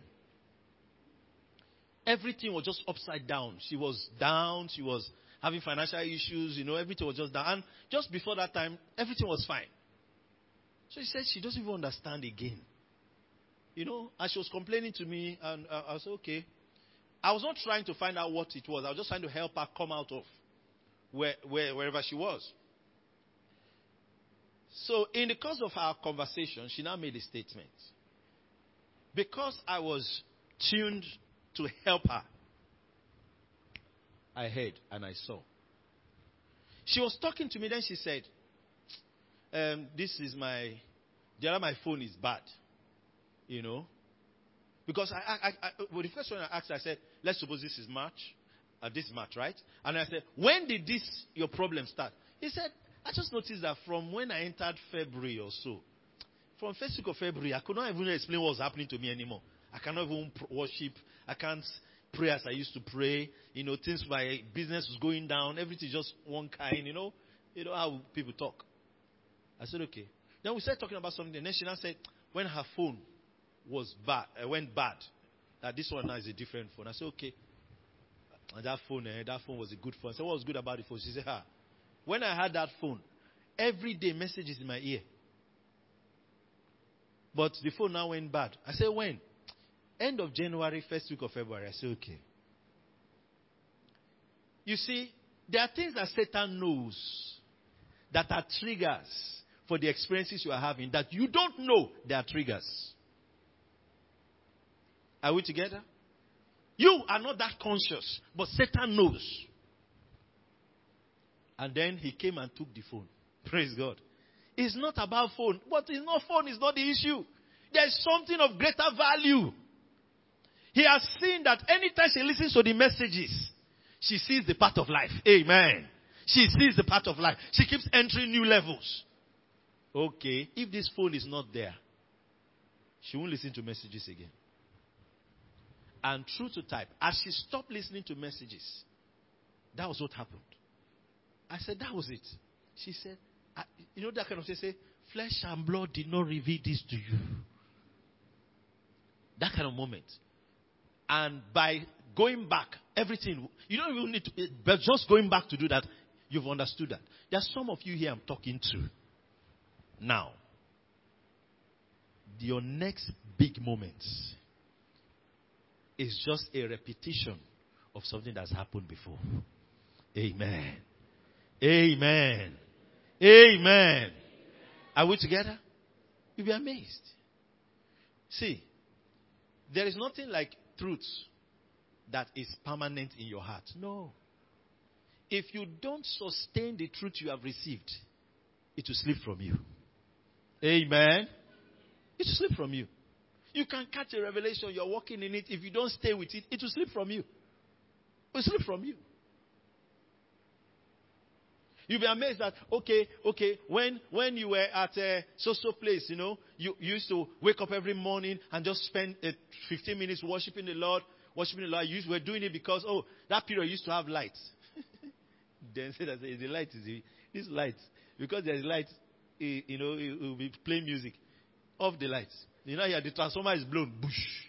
Everything was just upside down. She was down. She was having financial issues. You know, everything was just down. And just before that time, everything was fine. So she said she doesn't even understand again. You know, and she was complaining to me, and uh, I said, okay. I was not trying to find out what it was. I was just trying to help her come out of where, where, wherever she was. So, in the course of our conversation, she now made a statement. Because I was tuned to help her, I heard and I saw. She was talking to me, then she said, um, This is my, other my phone is bad. You know? Because I, I, I, well, the first one I asked, I said, Let's suppose this is March, uh, this March, right? And I said, When did this, your problem start? He said, I just noticed that from when I entered February or so, from first week of February, I could not even explain what was happening to me anymore. I cannot even worship. I can't pray as I used to pray. You know, things my business was going down. Everything just one kind. You know, you know how people talk. I said okay. Then we started talking about something. Then she now said when her phone was bad, uh, went bad, that this one now is a different phone. I said okay. And that phone, eh, that phone was a good phone. I said what was good about the phone? She said, ah, when I had that phone, every day messages in my ear. But the phone now went bad. I said, when? End of January, first week of February. I said, okay. You see, there are things that Satan knows that are triggers for the experiences you are having that you don't know they are triggers. Are we together? You are not that conscious, but Satan knows. And then he came and took the phone. Praise God. It's not about phone. But it's not phone, it's not the issue. There's something of greater value. He has seen that anytime she listens to the messages, she sees the path of life. Amen. She sees the path of life. She keeps entering new levels. Okay, if this phone is not there, she won't listen to messages again. And true to type, as she stopped listening to messages, that was what happened. I said, that was it. She said, you know that kind of thing, say, flesh and blood did not reveal this to you. That kind of moment. And by going back, everything, you don't even need to, eh, but just going back to do that, you've understood that. There's some of you here I'm talking to now. Your next big moment is just a repetition of something that's happened before. Amen. Amen. Amen. Are we together? You'll be amazed. See, there is nothing like truth that is permanent in your heart. No. If you don't sustain the truth you have received, it will slip from you. Amen. It will slip from you. You can catch a revelation, you're walking in it. If you don't stay with it, it will slip from you. It will slip from you. You'll be amazed that okay, okay, when when you were at a so so place, you know, you, you used to wake up every morning and just spend uh, 15 minutes worshiping the Lord, worshiping the Lord. You were doing it because oh, that period used to have lights. then say that the light is this light because there's light, eh, you know, it will be playing music. Off the lights. You know, yeah, the transformer is blown. Bush.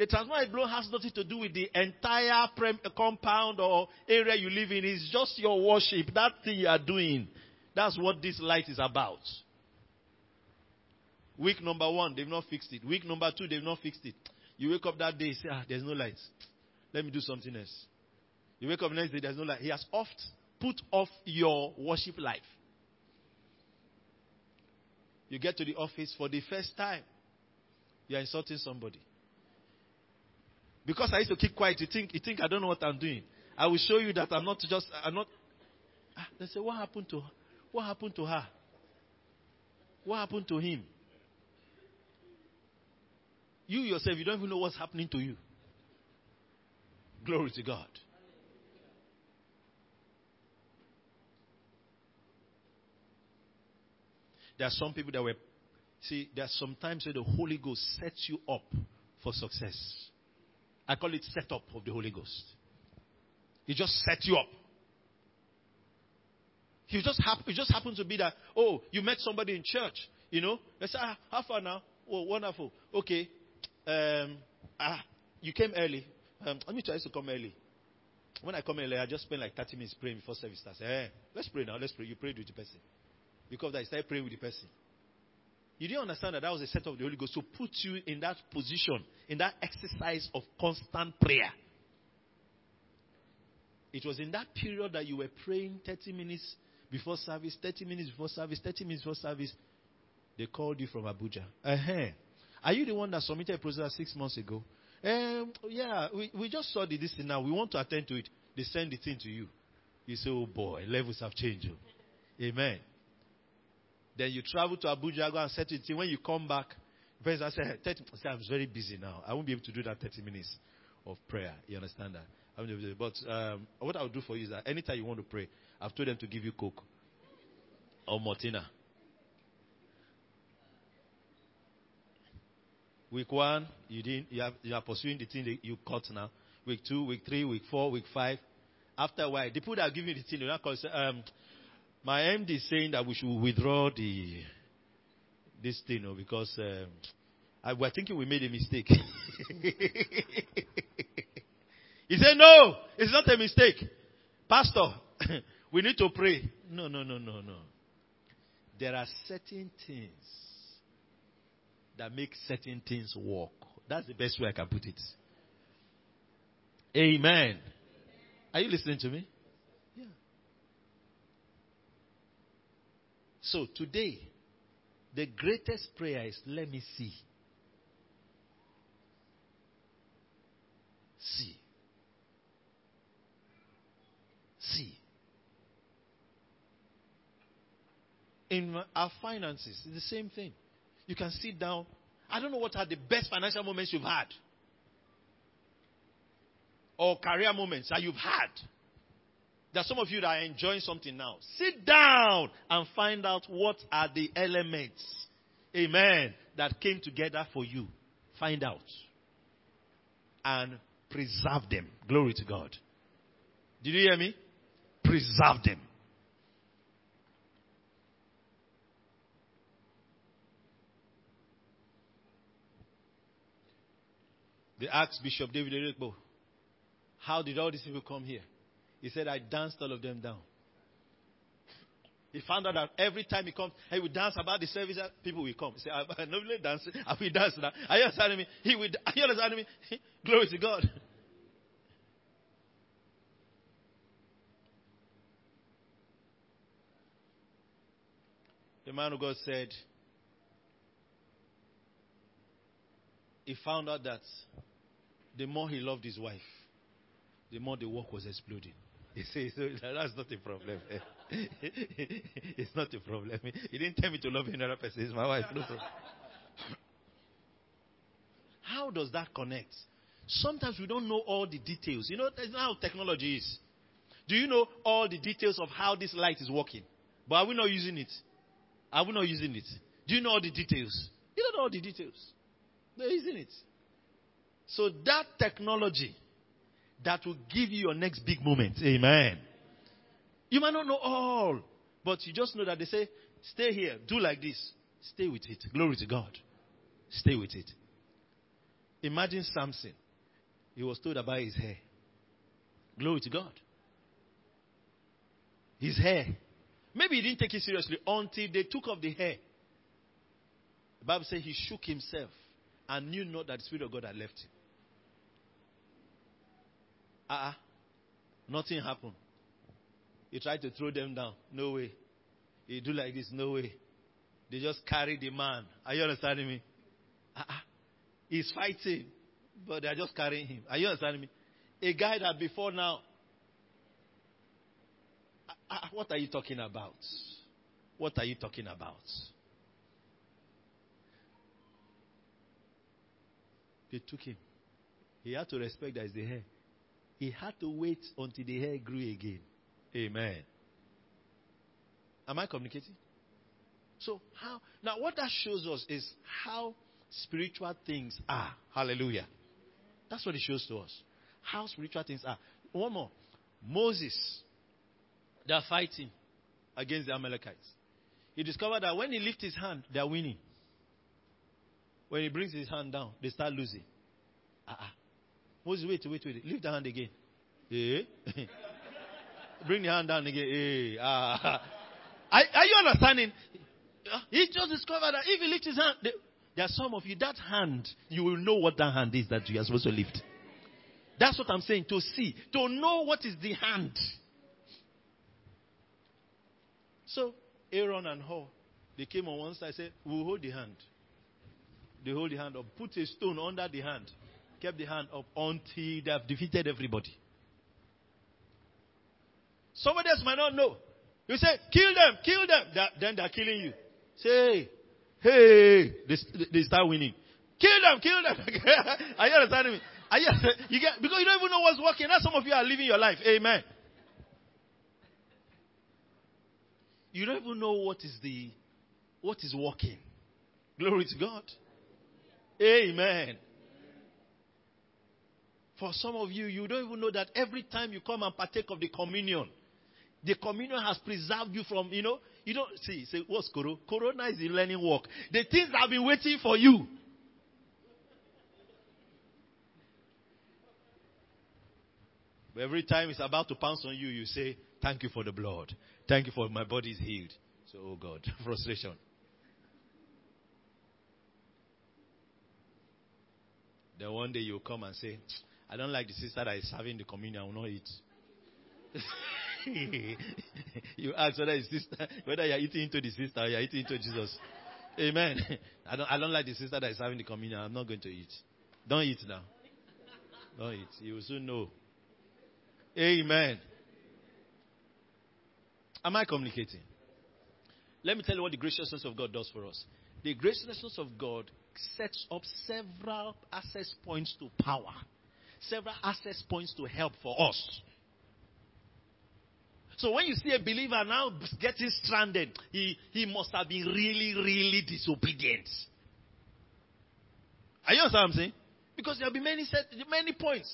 The transformer blown has nothing to do with the entire prem- compound or area you live in. It's just your worship. That thing you are doing. That's what this light is about. Week number one, they've not fixed it. Week number two, they've not fixed it. You wake up that day, say, ah, there's no light. Let me do something else. You wake up next day, there's no light. He has oft put off your worship life. You get to the office for the first time. You are insulting somebody. Because I used to keep quiet, you think you think I don't know what I'm doing. I will show you that I'm not just I'm not ah, they say, What happened to? What happened to her? What happened to him? You yourself, you don't even know what's happening to you. Glory to God. There are some people that were, see, there are sometimes where the Holy Ghost sets you up for success. I call it setup of the Holy Ghost. He just set you up. He just hap- it just happened to be that, oh, you met somebody in church, you know. They say, ah, how far now? Oh, wonderful. Okay. Um, ah, you came early. Um, let me try to come early. When I come early, I just spend like 30 minutes praying before service starts. Hey, let's pray now. Let's pray. You prayed with the person. Because I started praying with the person. You didn't understand that that was a set of the Holy Ghost to put you in that position, in that exercise of constant prayer. It was in that period that you were praying 30 minutes before service, 30 minutes before service, 30 minutes before service. They called you from Abuja. Uh-huh. Are you the one that submitted a proposal six months ago? Um, yeah, we, we just saw the, this thing now. We want to attend to it. They send the thing to you. You say, oh boy, levels have changed. Amen. Then you travel to Abuja, go and set it. When you come back, person said, 30, say, I'm very busy now. I won't be able to do that 30 minutes of prayer. You understand that? But um, what I'll do for you is that anytime you want to pray, I've told them to give you Coke or Maltina. Week one, you didn't. You, have, you are pursuing the thing that you caught now. Week two, week three, week four, week five. After a while, the people that are giving you the thing, they're not say, um, my MD is saying that we should withdraw the this thing, you know, because um, I, we're thinking we made a mistake. he said, No, it's not a mistake. Pastor, we need to pray. No, no, no, no, no. There are certain things that make certain things work. That's the best way I can put it. Amen. Are you listening to me? Yeah. So today, the greatest prayer is let me see. See. See. In our finances, it's the same thing. You can sit down. I don't know what are the best financial moments you've had. Or career moments that you've had. There are some of you that are enjoying something now. Sit down and find out what are the elements, amen, that came together for you. Find out. And preserve them. Glory to God. Did you hear me? Preserve them. They asked Bishop David Erikbo, How did all these people come here? He said, I danced all of them down. He found out that every time he comes, he would dance about the service, people will come. He said, I normally dance, I will dance now. Are you understanding me? He will, are you understanding me? Glory to God. The man of God said, he found out that the more he loved his wife, the more the work was exploding. He says, that's not a problem. it's not a problem. He didn't tell me to love another person. It's my wife. No problem. How does that connect? Sometimes we don't know all the details. You know, that's how technology is. Do you know all the details of how this light is working? But are we not using it? Are we not using it? Do you know all the details? You don't know all the details. They're using it. So that technology that will give you your next big moment. Amen. You might not know all, but you just know that they say, stay here, do like this. Stay with it. Glory to God. Stay with it. Imagine Samson. He was told about his hair. Glory to God. His hair. Maybe he didn't take it seriously until they took off the hair. The Bible says he shook himself and knew not that the Spirit of God had left him. Ah, uh-uh. nothing happened. He tried to throw them down. No way. He do like this. No way. They just carry the man. Are you understanding me? Uh-uh. He's fighting, but they're just carrying him. Are you understanding me? A guy that before now. Uh, uh, what are you talking about? What are you talking about? They took him. He had to respect that it's the hair. He had to wait until the hair grew again. Amen. Am I communicating? So how now what that shows us is how spiritual things are. Hallelujah. That's what it shows to us. How spiritual things are. One more. Moses, they are fighting against the Amalekites. He discovered that when he lifts his hand, they are winning. When he brings his hand down, they start losing. Uh-uh. Moses, wait, wait, wait. Lift the hand again. Eh? Bring the hand down again. Eh? Ah. Are, are you understanding? He just discovered that if he lifts his hand, there are some of you, that hand, you will know what that hand is that you are supposed to lift. That's what I'm saying. To see, to know what is the hand. So, Aaron and Hur, they came on one side, said, We'll hold the hand. They hold the hand up, put a stone under the hand, kept the hand up until they have defeated everybody. Somebody else might not know. You say, kill them, kill them. then they're killing you. Say, hey, they, they start winning. Kill them, kill them. are you understanding me? Are you, you get, because you don't even know what's working. That's some of you are living your life. Amen. You don't even know what is the, what is working. Glory to God. Amen. For some of you, you don't even know that every time you come and partake of the communion, the communion has preserved you from, you know, you don't see, say, what's Corona? Corona is the learning work. The things have been waiting for you. But every time it's about to pounce on you, you say, Thank you for the blood. Thank you for my body is healed. So, oh God, frustration. Then one day you'll come and say, I don't like the sister that is having the communion, I will not eat. you ask whether it's sister, whether you're eating into the sister or you're eating into Jesus. Amen. I don't, I don't like the sister that is having the communion. I'm not going to eat. Don't eat now. Don't eat. You will soon know. Amen. Am I communicating? Let me tell you what the graciousness of God does for us. The graciousness of God sets up several access points to power, several access points to help for us. So when you see a believer now getting stranded, he, he must have been really, really disobedient. Are you understand what I'm saying? Because there will be many set, many points.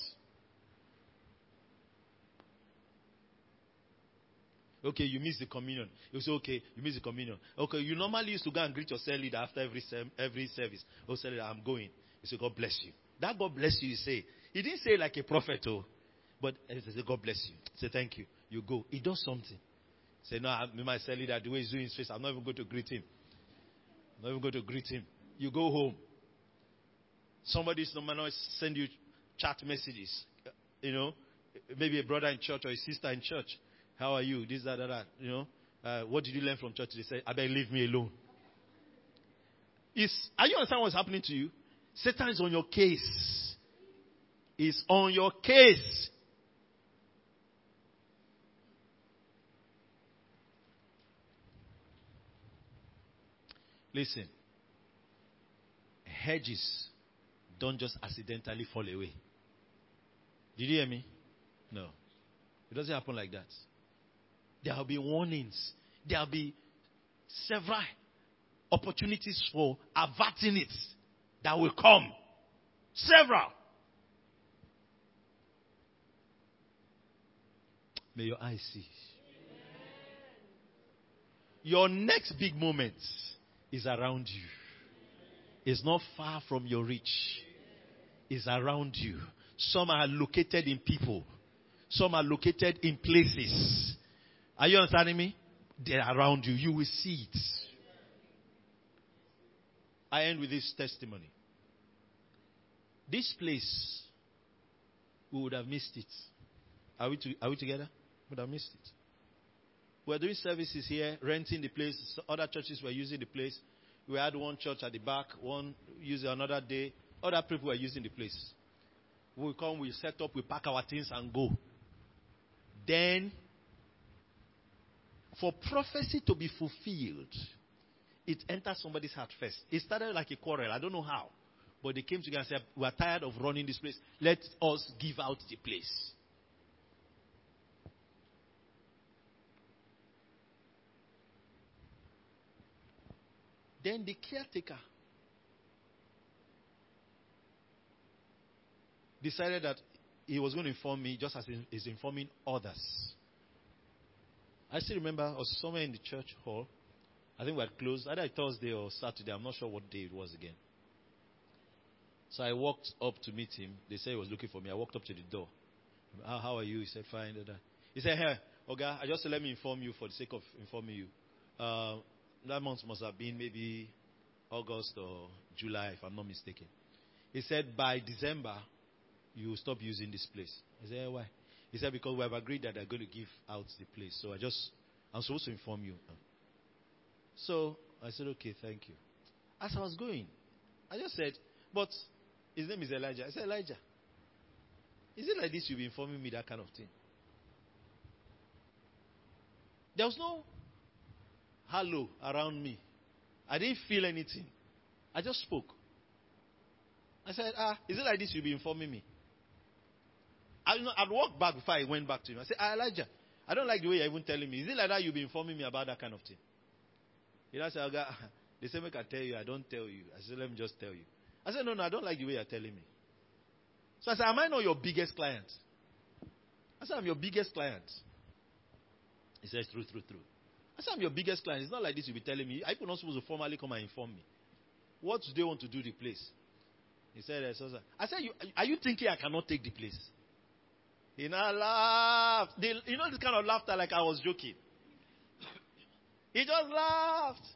Okay, you miss the communion. You say, okay, you miss the communion. Okay, you normally used to go and greet your cell leader after every every service. Oh, cell leader, I'm going. You say, God bless you. That God bless you, you say. He didn't say like a prophet, oh. But he said, God bless you. Say, thank you. You go. He does something. Say, no, I'm my cell leader, the way he's doing his face, I'm not even going to greet him. I'm not even going to greet him. You go home. Somebody's normal send you chat messages. You know, maybe a brother in church or a sister in church. How are you? This, that, that, that. You know, uh, what did you learn from church? They say, I better leave me alone. Is, are you understand what's happening to you? Satan is on your case. Is on your case. Listen, hedges don't just accidentally fall away. Did you hear me? No. It doesn't happen like that. There will be warnings. There will be several opportunities for averting it that will come. Several. May your eyes see. Your next big moment is around you. It's not far from your reach. It's around you. Some are located in people. Some are located in places. Are you understanding me? They're around you. You will see it. I end with this testimony. This place, we would have missed it. Are we, to, are we together? We I missed it. We were doing services here, renting the place. Other churches were using the place. We had one church at the back, one using another day. Other people were using the place. We come, we set up, we pack our things and go. Then, for prophecy to be fulfilled, it enters somebody's heart first. It started like a quarrel. I don't know how. But they came together and said, We are tired of running this place. Let us give out the place. Then the caretaker decided that he was going to inform me just as he is informing others. I still remember I was somewhere in the church hall. I think we had closed either Thursday or Saturday. I'm not sure what day it was again. So I walked up to meet him. They said he was looking for me. I walked up to the door. How, how are you? He said, fine. He said, hey, Oga, I just let me inform you for the sake of informing you. Uh, that month must have been maybe August or July, if I'm not mistaken. He said, by December, you will stop using this place. I said, why? He said, because we have agreed that they're going to give out the place. So I just, I'm supposed to inform you. So I said, okay, thank you. As I was going, I just said, but his name is Elijah. I said, Elijah, is it like this you'll be informing me that kind of thing? There was no halo around me. I didn't feel anything. I just spoke. I said, ah, is it like this you'll be informing me? I, you know, I'd walk back before I went back to him. I said, ah, Elijah, I don't like the way you're even telling me. Is it like that you'll be informing me about that kind of thing? I said, "Ah, they say, make I tell you, I don't tell you. I said, let me just tell you. I said, no, no, I don't like the way you're telling me. So I said, am I not your biggest client? I said, I'm your biggest client. He says, true, true, true. I said, I'm your biggest client. It's not like this you'll be telling me. I'm not supposed to formally come and inform me. What do they want to do the place? He said, eh, I said, you, are you thinking I cannot take the place? He now laughed. They, you know this kind of laughter like I was joking. he just laughed.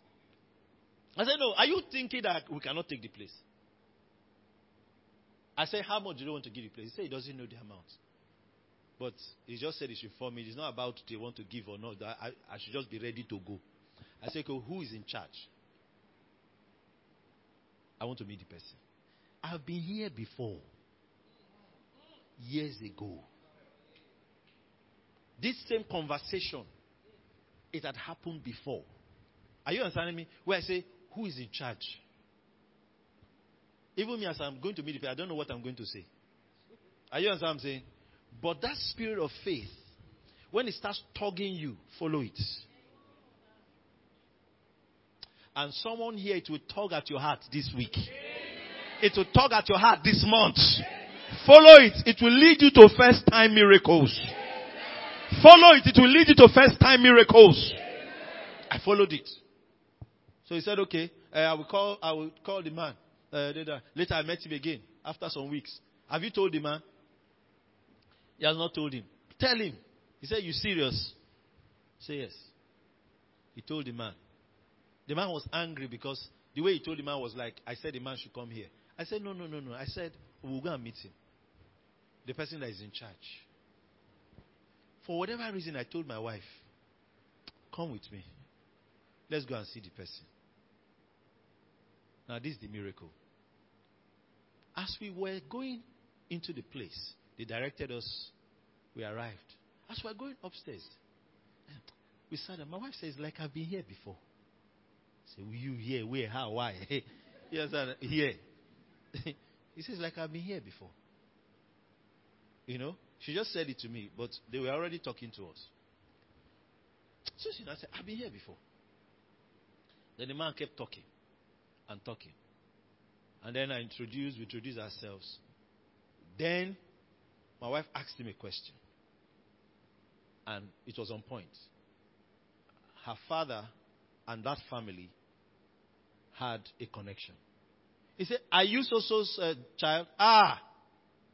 I said, no, are you thinking that we cannot take the place? I said, how much do you want to give the place? He said he doesn't know the amount. But he just said he should inform me. It's not about they want to give or not. I, I should just be ready to go. I said, okay, who is in charge? I want to meet the person. I've been here before. Years ago. This same conversation, it had happened before. Are you understanding me? Where I say, who is in charge? Even me, as I'm going to meet the person, I don't know what I'm going to say. Are you understand what I'm saying? But that spirit of faith, when it starts tugging you, follow it. And someone here, it will tug at your heart this week. It will tug at your heart this month. Follow it. It will lead you to first time miracles. Follow it. It will lead you to first time miracles. I followed it. So he said, okay, uh, I will call, I will call the man. Uh, later I met him again after some weeks. Have you told the man? He has not told him. Tell him. He said, You serious? Say yes. He told the man. The man was angry because the way he told the man was like, I said the man should come here. I said, No, no, no, no. I said, We'll go and meet him. The person that is in charge. For whatever reason, I told my wife, Come with me. Let's go and see the person. Now, this is the miracle. As we were going into the place, they directed us. We arrived. As we're going upstairs, we sat there. My wife says, like I've been here before. I say, Will you here? Where? How? Why? yes, sir, here. he says, like I've been here before. You know? She just said it to me, but they were already talking to us. So she said, I've been here before. Then the man kept talking and talking. And then I introduced, we introduced ourselves. Then my wife asked him a question. And it was on point. Her father and that family had a connection. He said, Are you so so's uh, child? Ah,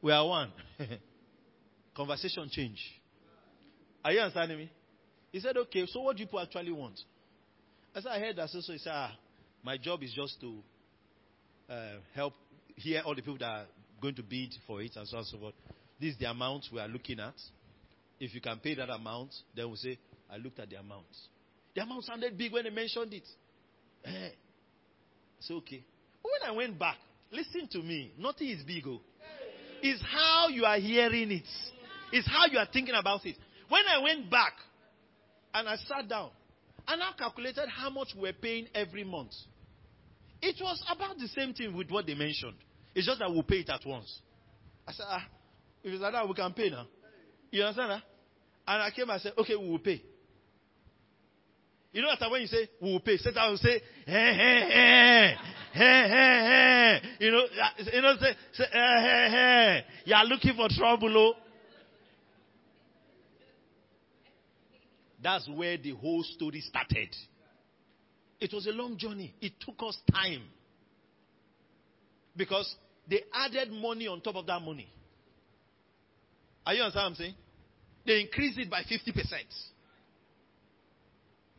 we are one. Conversation change. Are you understanding me? He said, Okay, so what do you people actually want? I said, I heard that so so. He said, Ah, my job is just to uh, help hear all the people that are going to bid for it and so on and so forth. This is the amount we are looking at. If you can pay that amount, then we'll say, I looked at the amount. The amount sounded big when they mentioned it. Eh. It's okay. But when I went back, listen to me. Nothing is big. Oh. It's how you are hearing it. It's how you are thinking about it. When I went back and I sat down and I calculated how much we're paying every month, it was about the same thing with what they mentioned. It's just that we'll pay it at once. I said, ah, if it's like that, we can pay now. You understand that? And I came and said, okay, we will pay. You know that when you say we will pay, Satan will say, hey, hey, hey, hey, hey, hey. You know, you know, say, say hey, hey. You are looking for trouble, oh. That's where the whole story started. It was a long journey. It took us time. Because they added money on top of that money. Are you understand what I'm saying? They increased it by 50%.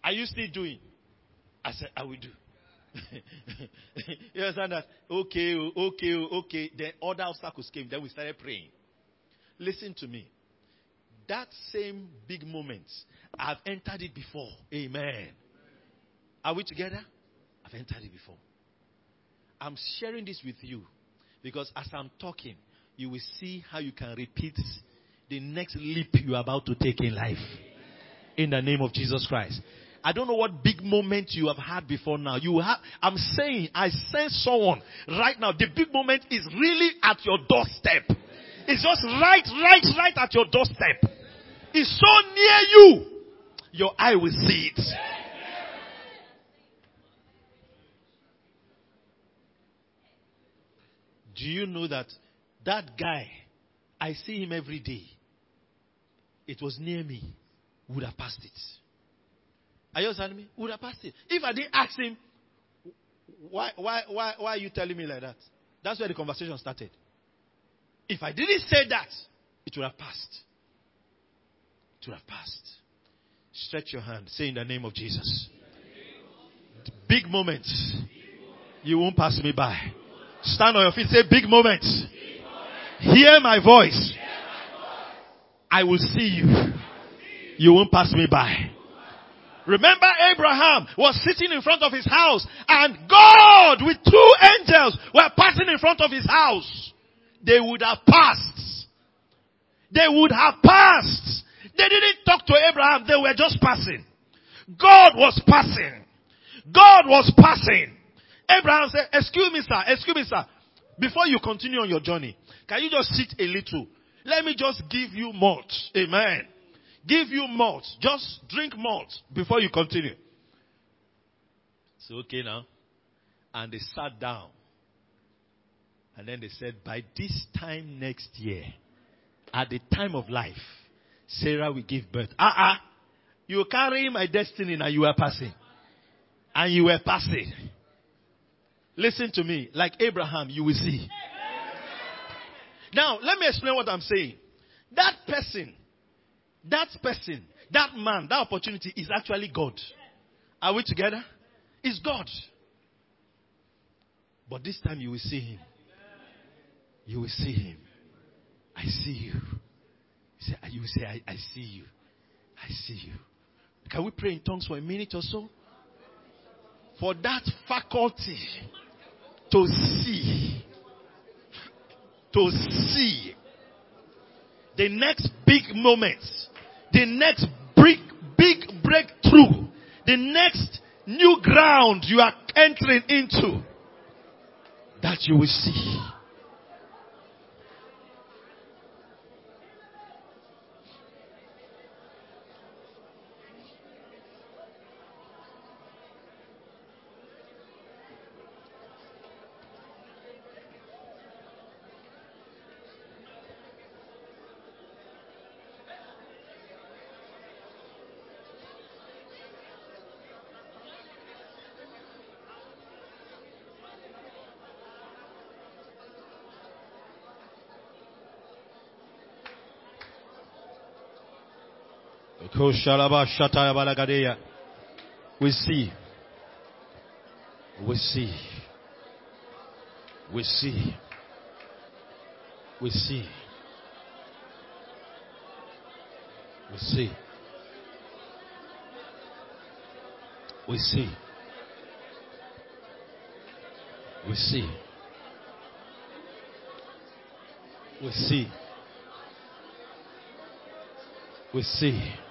Are you still doing? I said, I will do. you understand that? Okay, oh, okay, oh, okay. Then other obstacles came. Then we started praying. Listen to me. That same big moment, I've entered it before. Amen. Are we together? I've entered it before. I'm sharing this with you because as I'm talking, you will see how you can repeat the next leap you are about to take in life. In the name of Jesus Christ. I don't know what big moment you have had before now. You have, I'm saying, I sense someone right now. The big moment is really at your doorstep. It's just right, right, right at your doorstep. It's so near you. Your eye will see it. Do you know that that guy, I see him every day. It was near me. Would have passed it. Are you understanding me? Would have passed it. If I didn't ask him, why, why, why, why are you telling me like that? That's where the conversation started. If I didn't say that, it would have passed. It would have passed. Stretch your hand. Say in the name of Jesus. Big moments. You won't pass me by. Stand on your feet. Say big moments. Hear my voice. I will see you. You won't pass me by. Remember Abraham was sitting in front of his house and God with two angels were passing in front of his house. They would have passed. They would have passed. They didn't talk to Abraham. They were just passing. God was passing. God was passing. Abraham said, excuse me sir, excuse me sir. Before you continue on your journey, can you just sit a little? Let me just give you malt. Amen. Give you malt. Just drink malt before you continue. So okay now. And they sat down. And then they said, by this time next year, at the time of life, Sarah will give birth. Ah uh-uh. ah. You carry my destiny and you are passing. And you were passing. Listen to me. Like Abraham, you will see. Now, let me explain what I'm saying. That person, that person, that man, that opportunity is actually God. Are we together? It's God. But this time you will see him. You will see him. I see you. You will say, I, I see you. I see you. Can we pray in tongues for a minute or so? For that faculty to see, to see the next big moment, the next big, big breakthrough, the next new ground you are entering into, that you will see. We see. We see. We see. We see. We see. We see. We see. We see. We see.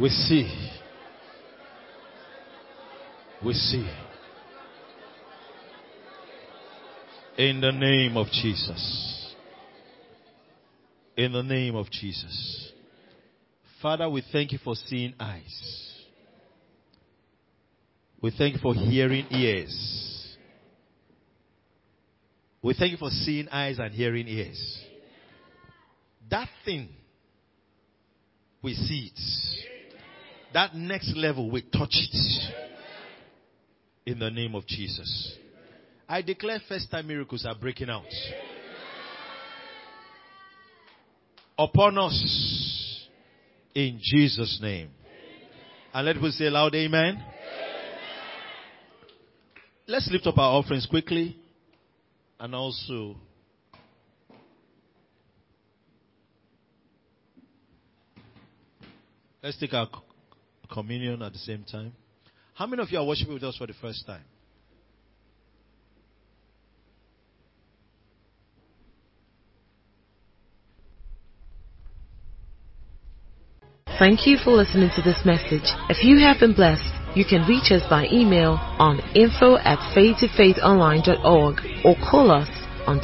We see. We see. In the name of Jesus. In the name of Jesus. Father, we thank you for seeing eyes. We thank you for hearing ears. We thank you for seeing eyes and hearing ears. That thing, we see it. That next level, we touch it. In the name of Jesus. I declare first time miracles are breaking out. Upon us. In Jesus' name. And let us say loud amen. Let's lift up our offerings quickly. And also Let's take our communion at the same time. How many of you are worshiping with us for the first time? Thank you for listening to this message. If you have been blessed, you can reach us by email on info at faith2faithonline.org or call us on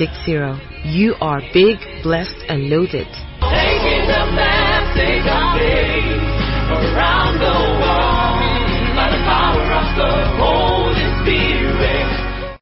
860. You are big, blessed, and loaded.